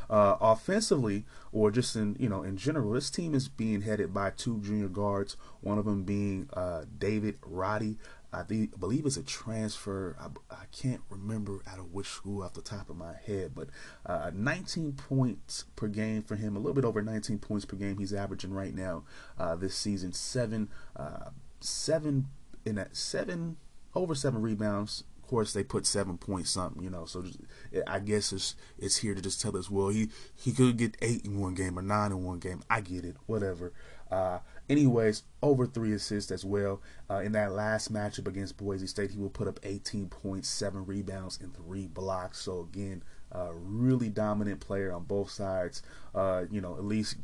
Uh, offensively, or just in you know in general, this team is being headed by two junior guards. One of them being uh, David Roddy. I, think, I believe it's a transfer. I, can't remember out of which school off the top of my head, but uh, 19 points per game for him. A little bit over 19 points per game he's averaging right now uh, this season. Seven, uh, seven in that seven over seven rebounds. Of course, they put seven point something, you know. So just, I guess it's it's here to just tell us, well, he he could get eight in one game or nine in one game. I get it, whatever. Uh, anyways, over three assists as well. Uh, in that last matchup against Boise State, he will put up 18 points, seven rebounds, and three blocks. So again, uh, really dominant player on both sides. Uh, you know, at least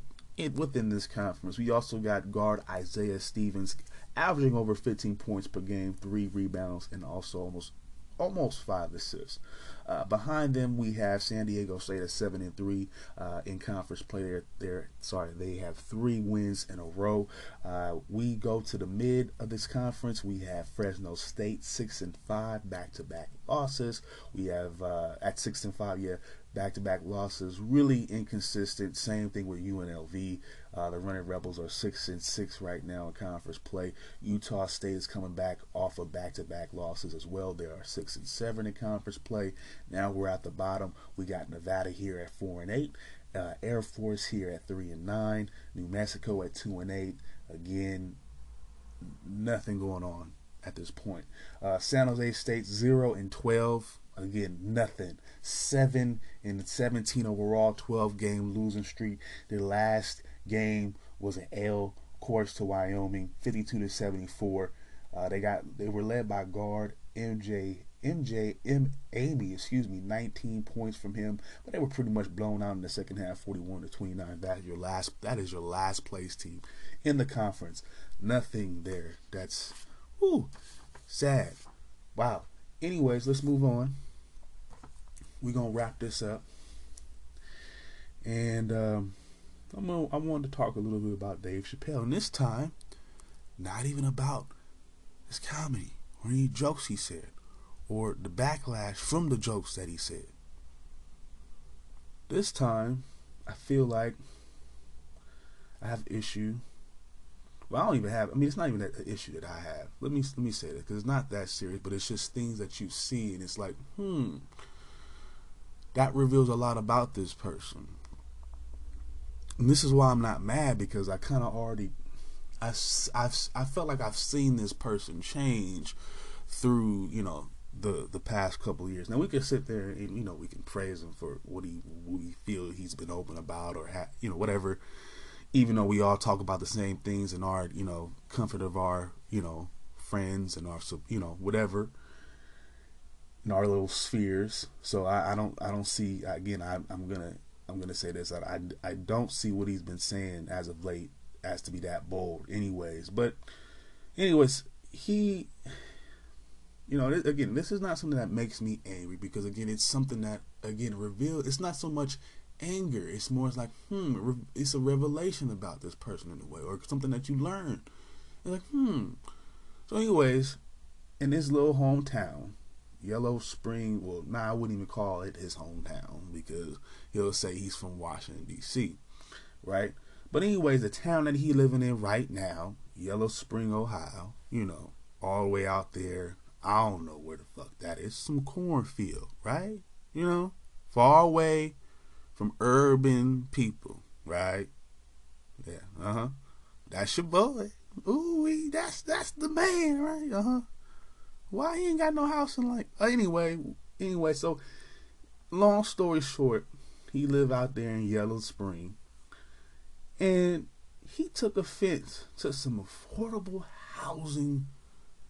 within this conference. We also got guard Isaiah Stevens averaging over 15 points per game, three rebounds, and also almost almost five assists. Uh, behind them, we have San Diego State at seven and three uh, in conference play. They're, they're, sorry, they have three wins in a row. Uh, we go to the mid of this conference. We have Fresno State six and five, back to back losses. We have uh, at six and five, yeah, back to back losses. Really inconsistent. Same thing with UNLV. Uh, the Running Rebels are six and six right now in conference play. Utah State is coming back off of back to back losses as well. They are six and seven in conference play. Now we're at the bottom. We got Nevada here at four and eight. Uh, Air Force here at three and nine. New Mexico at two and eight. Again, nothing going on at this point. Uh, San Jose State zero and twelve. Again, nothing. Seven and 17 overall, 12 game losing streak. Their last game was an L course to Wyoming, 52 to 74. Uh, they got they were led by guard MJ MJ M Amy, excuse me, 19 points from him, but they were pretty much blown out in the second half, 41 to 29. That is your last that is your last place team in the conference. Nothing there. That's whoo sad. Wow. Anyways, let's move on we're gonna wrap this up, and um, I'm gonna, I wanted to talk a little bit about Dave Chappelle, and this time, not even about his comedy or any jokes he said, or the backlash from the jokes that he said. This time, I feel like I have an issue. Well, I don't even have. I mean, it's not even an issue that I have. Let me let me say that because it's not that serious, but it's just things that you see, and it's like, hmm that reveals a lot about this person. And this is why I'm not mad because I kind of already, I, I've, I felt like I've seen this person change through, you know, the the past couple years. Now we can sit there and you know we can praise him for what he we feel he's been open about or ha, you know whatever. Even though we all talk about the same things in our you know comfort of our you know friends and our you know whatever in our little spheres. So I, I don't I don't see again I, I'm gonna I'm gonna say this I, I I don't see what he's been saying as of late as to be that bold. Anyways, but anyways he you know again this is not something that makes me angry because again it's something that again reveal it's not so much anger it's more it's like hmm it's a revelation about this person in a way or something that you learn like hmm so anyways in this little hometown Yellow Spring. Well, nah, I wouldn't even call it his hometown because he'll say he's from Washington D.C. Right? But anyways, the town that he living in right now, Yellow Spring, Ohio. You know, all the way out there. I don't know where the fuck that is. Some cornfield, right? You know, far away from urban people, right? Yeah, uh huh. That's your boy. Ooh, that's that's the man, right? Uh huh. Why he ain't got no house in like? Anyway, anyway. So, long story short, he live out there in Yellow Spring, and he took offense to some affordable housing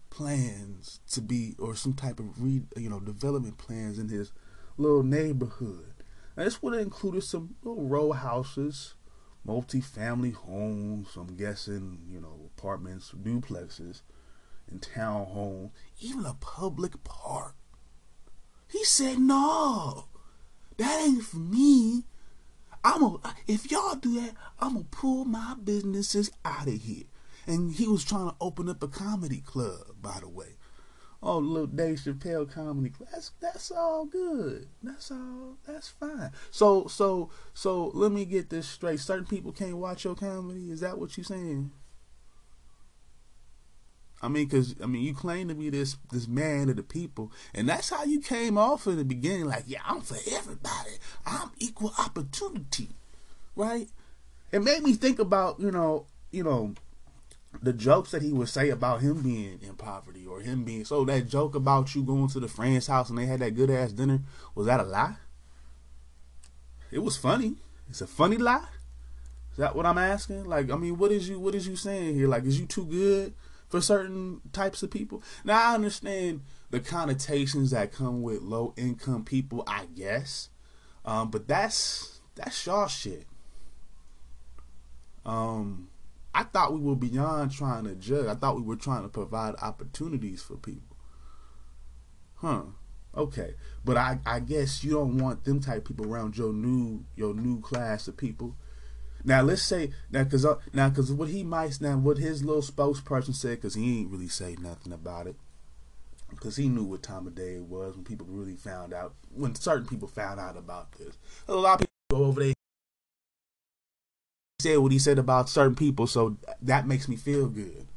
plans to be, or some type of re, you know, development plans in his little neighborhood. Now, this would have included some little row houses, multi-family homes. I'm guessing, you know, apartments, duplexes, and townhomes, even a public park. He said, "No, that ain't for me. I'm a, if y'all do that, I'm gonna pull my businesses out of here." And he was trying to open up a comedy club, by the way. Oh, little Dave Chappelle comedy club. That's that's all good. That's all. That's fine. So so so let me get this straight. Certain people can't watch your comedy. Is that what you're saying? I mean, cause I mean, you claim to be this this man of the people, and that's how you came off in the beginning. Like, yeah, I'm for everybody. I'm equal opportunity, right? It made me think about you know you know the jokes that he would say about him being in poverty or him being so that joke about you going to the friend's house and they had that good ass dinner was that a lie? It was funny. It's a funny lie. Is that what I'm asking? Like, I mean, what is you what is you saying here? Like, is you too good for certain types of people? Now I understand the connotations that come with low income people, I guess. Um, but that's that's y'all shit. Um I thought we were beyond trying to judge. I thought we were trying to provide opportunities for people. Huh. Okay. But I, I guess you don't want them type people around your new your new class of people. Now let's say now because uh, now because what he might now what his little spokesperson said because he ain't really say nothing about it because he knew what time of day it was when people really found out when certain people found out about this. A lot of people go over there said what he said about certain people, so that makes me feel good.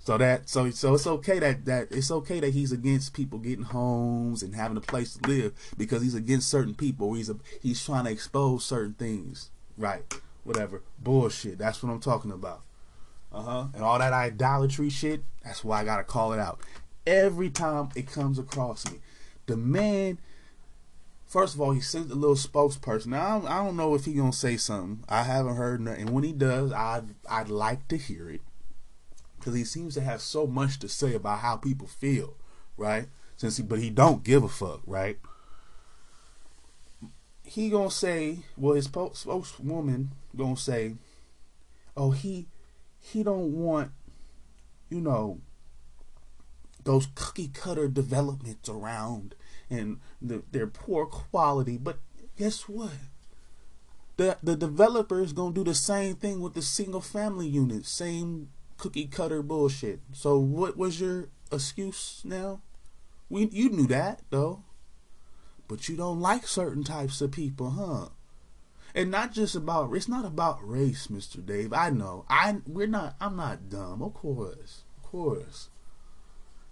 So that so so it's okay that that it's okay that he's against people getting homes and having a place to live because he's against certain people. He's a, he's trying to expose certain things, right? Whatever bullshit. That's what I'm talking about. Uh huh. And all that idolatry shit. That's why I gotta call it out every time it comes across me. The man First of all, he sent a little spokesperson. Now, I don't, know if he gonna say something. I haven't heard nothing. And when he does, I'd I'd like to hear it because he seems to have so much to say about how people feel, right? Since he, but he don't give a fuck, right? He gonna say, well, his spokeswoman gonna say, oh, he he don't want, you know, those cookie cutter developments around and the, their poor quality. But guess what? The the developer is gonna do the same thing with the single family unit, same cookie cutter bullshit. So what was your excuse now? We you knew that though. But you don't like certain types of people, huh? And not just about it's not about race, Mr. Dave. I know. I we're not I'm not dumb, of course. Of course.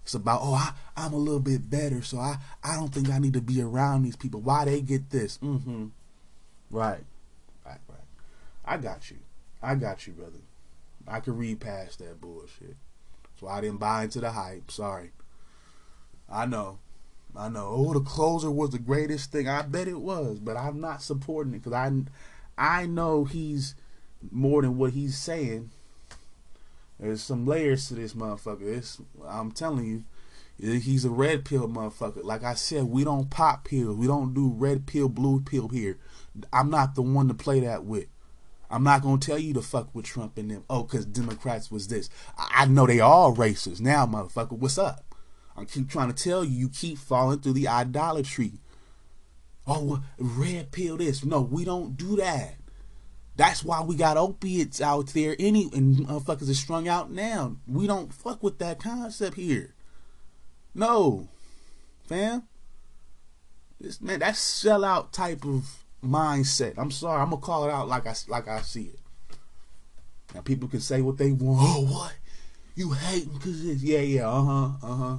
It's about, oh, I, I'm a little bit better, so I, I don't think I need to be around these people. Why they get this? Mm-hmm. Right. Right, right. I got you. I got you, brother. I can read past that bullshit. So I didn't buy into the hype. Sorry. I know. I know. Oh, the closer was the greatest thing. I bet it was, but I'm not supporting it because I, I know he's more than what he's saying. There's some layers to this motherfucker. It's, I'm telling you, he's a red pill motherfucker. Like I said, we don't pop pills. We don't do red pill, blue pill here. I'm not the one to play that with. I'm not gonna tell you to fuck with Trump and them. Oh, cause Democrats was this. I know they all racist now, motherfucker. What's up? I keep trying to tell you. You keep falling through the idolatry. Oh, red pill this. No, we don't do that. That's why we got opiates out there. Any and motherfuckers are strung out now. We don't fuck with that concept here. No, fam. This man, that sellout type of mindset. I'm sorry, I'm gonna call it out like I like I see it. Now people can say what they want. Oh, what? You hating because this? Yeah, yeah, uh huh, uh huh.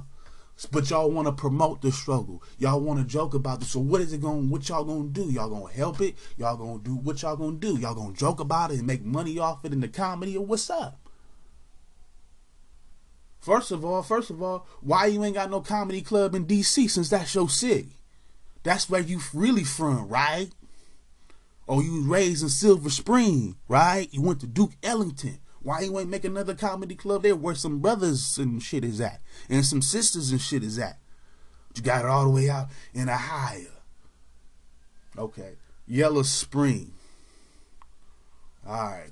But y'all want to promote the struggle. Y'all want to joke about this. So what is it going? What y'all gonna do? Y'all gonna help it? Y'all gonna do what y'all gonna do? Y'all gonna joke about it and make money off it in the comedy or what's up? First of all, first of all, why you ain't got no comedy club in D.C. since that's your city? That's where you really from, right? Or you was raised in Silver Spring, right? You went to Duke Ellington. Why you ain't make another comedy club there where some brothers and shit is at? And some sisters and shit is at? You got it all the way out in Ohio. Okay. Yellow Spring. Alright.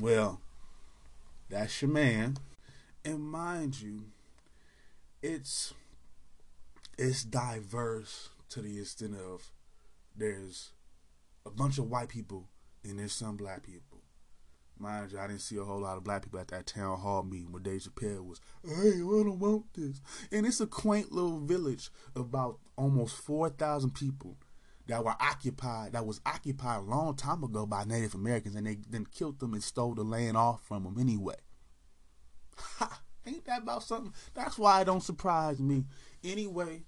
Well, that's your man. And mind you, it's it's diverse to the extent of there's a bunch of white people and there's some black people. Mind you, I didn't see a whole lot of black people at that town hall meeting where Dave was, hey, I don't want this. And it's a quaint little village about almost 4,000 people that were occupied, that was occupied a long time ago by Native Americans, and they then killed them and stole the land off from them anyway. Ha! Ain't that about something? That's why it don't surprise me. Anyway,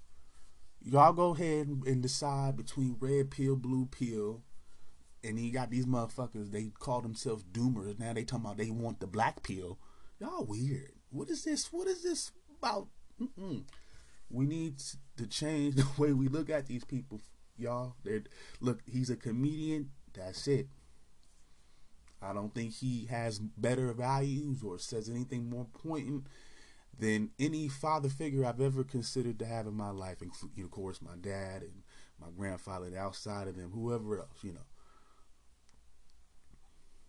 y'all go ahead and decide between red pill, blue pill, and then you got these motherfuckers. They call themselves doomers. Now they talking about they want the black pill. Y'all weird. What is this? What is this about? Mm-mm. We need to change the way we look at these people, y'all. They're, look, he's a comedian. That's it. I don't think he has better values or says anything more poignant than any father figure I've ever considered to have in my life, including, of course, my dad and my grandfather. Outside of him, whoever else, you know.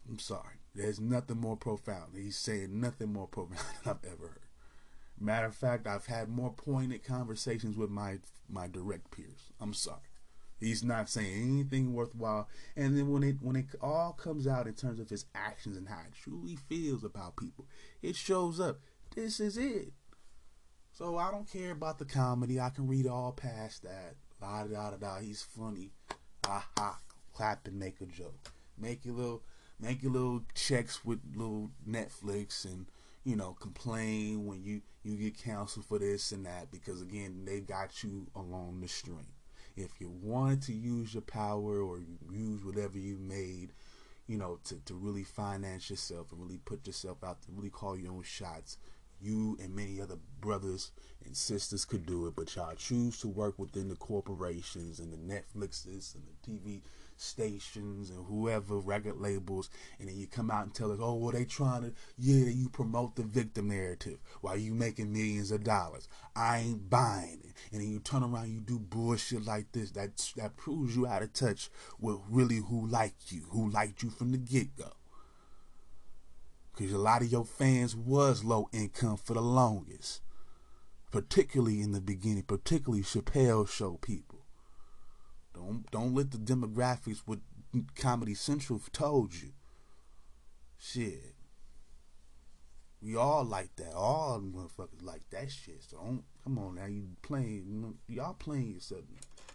I'm sorry. There's nothing more profound. He's saying nothing more profound than I've ever heard. Matter of fact, I've had more pointed conversations with my my direct peers. I'm sorry. He's not saying anything worthwhile. And then when it when it all comes out in terms of his actions and how he truly feels about people, it shows up. This is it. So I don't care about the comedy. I can read all past that. La da da da. He's funny. Ha ha. Clap and make a joke. Make your little make your little checks with little Netflix and you know complain when you you get counsel for this and that because again they got you along the string. If you wanted to use your power or use whatever you made you know to, to really finance yourself and really put yourself out to really call your own shots you and many other brothers and sisters could do it. But y'all choose to work within the corporations and the netflixes and the tv stations and whoever record labels and then you come out and tell us oh well they trying to yeah you promote the victim narrative while you making millions of dollars. I ain't buying it. And then you turn around you do bullshit like this that that proves you out of touch with really who liked you who liked you from the get-go. Because a lot of your fans was low income for the longest particularly in the beginning particularly chappelle show people don't don't let the demographics what Comedy Central told you. Shit. We all like that. All motherfuckers like that shit. So don't come on now. You playing y'all playing yourself.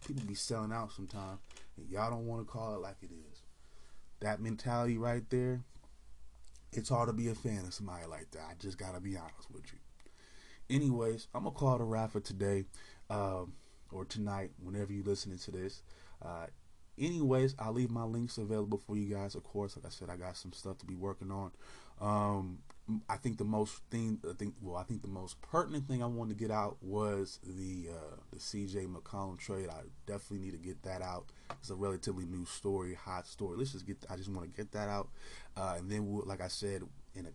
People be selling out sometimes and y'all don't want to call it like it is. That mentality right there, it's hard to be a fan of somebody like that. I just gotta be honest with you. Anyways, I'm gonna call a wrap for today. Um, or tonight, whenever you're listening to this. Uh, anyways, I'll leave my links available for you guys. Of course, like I said, I got some stuff to be working on. Um, I think the most thing, I think, well, I think the most pertinent thing I wanted to get out was the uh, the CJ McCollum trade. I definitely need to get that out. It's a relatively new story, hot story. Let's just get. I just want to get that out, uh, and then, we'll, like I said, in a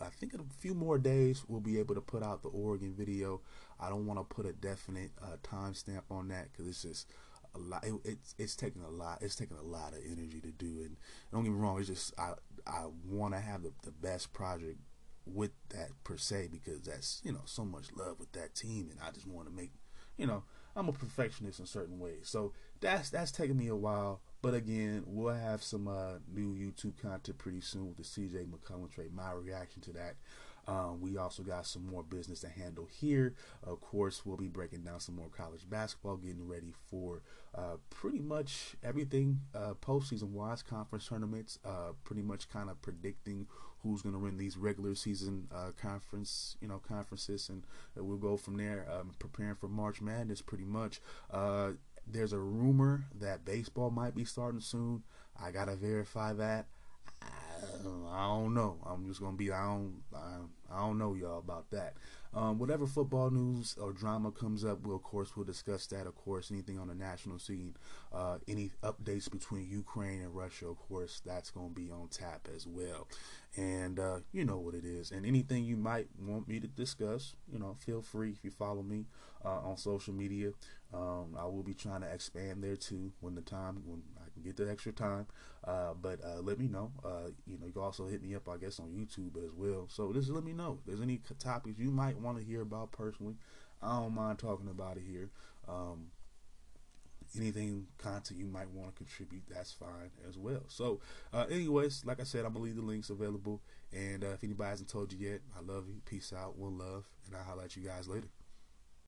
I think in a few more days we'll be able to put out the Oregon video. I don't want to put a definite uh, timestamp on that because it's just a lot. It, it's it's taking a lot. It's taking a lot of energy to do. And don't get me wrong. It's just I I want to have the, the best project with that per se because that's you know so much love with that team, and I just want to make you know I'm a perfectionist in certain ways. So that's that's taking me a while. But again, we'll have some uh, new YouTube content pretty soon with the CJ McCollum trade. My reaction to that. Um, we also got some more business to handle here. Of course, we'll be breaking down some more college basketball, getting ready for uh, pretty much everything uh, postseason wise, conference tournaments, uh, pretty much kind of predicting who's going to win these regular season uh, conference, you know, conferences, and we'll go from there. Um, preparing for March Madness, pretty much. Uh, there's a rumor that baseball might be starting soon. I gotta verify that. I don't know. I'm just gonna be. I don't. I, I don't know y'all about that. Um, whatever football news or drama comes up, we'll of course we'll discuss that. Of course, anything on the national scene, uh, any updates between Ukraine and Russia, of course, that's gonna be on tap as well. And uh, you know what it is. And anything you might want me to discuss, you know, feel free if you follow me uh, on social media. Um, I will be trying to expand there too when the time when get the extra time. Uh, but uh, let me know. Uh, you know, you can also hit me up, I guess, on YouTube as well. So just let me know if there's any topics you might want to hear about personally. I don't mind talking about it here. Um, anything content you might want to contribute, that's fine as well. So, uh, anyways, like I said, I'm gonna leave the links available. And uh, if anybody hasn't told you yet, I love you. Peace out, one love, and I'll at you guys later.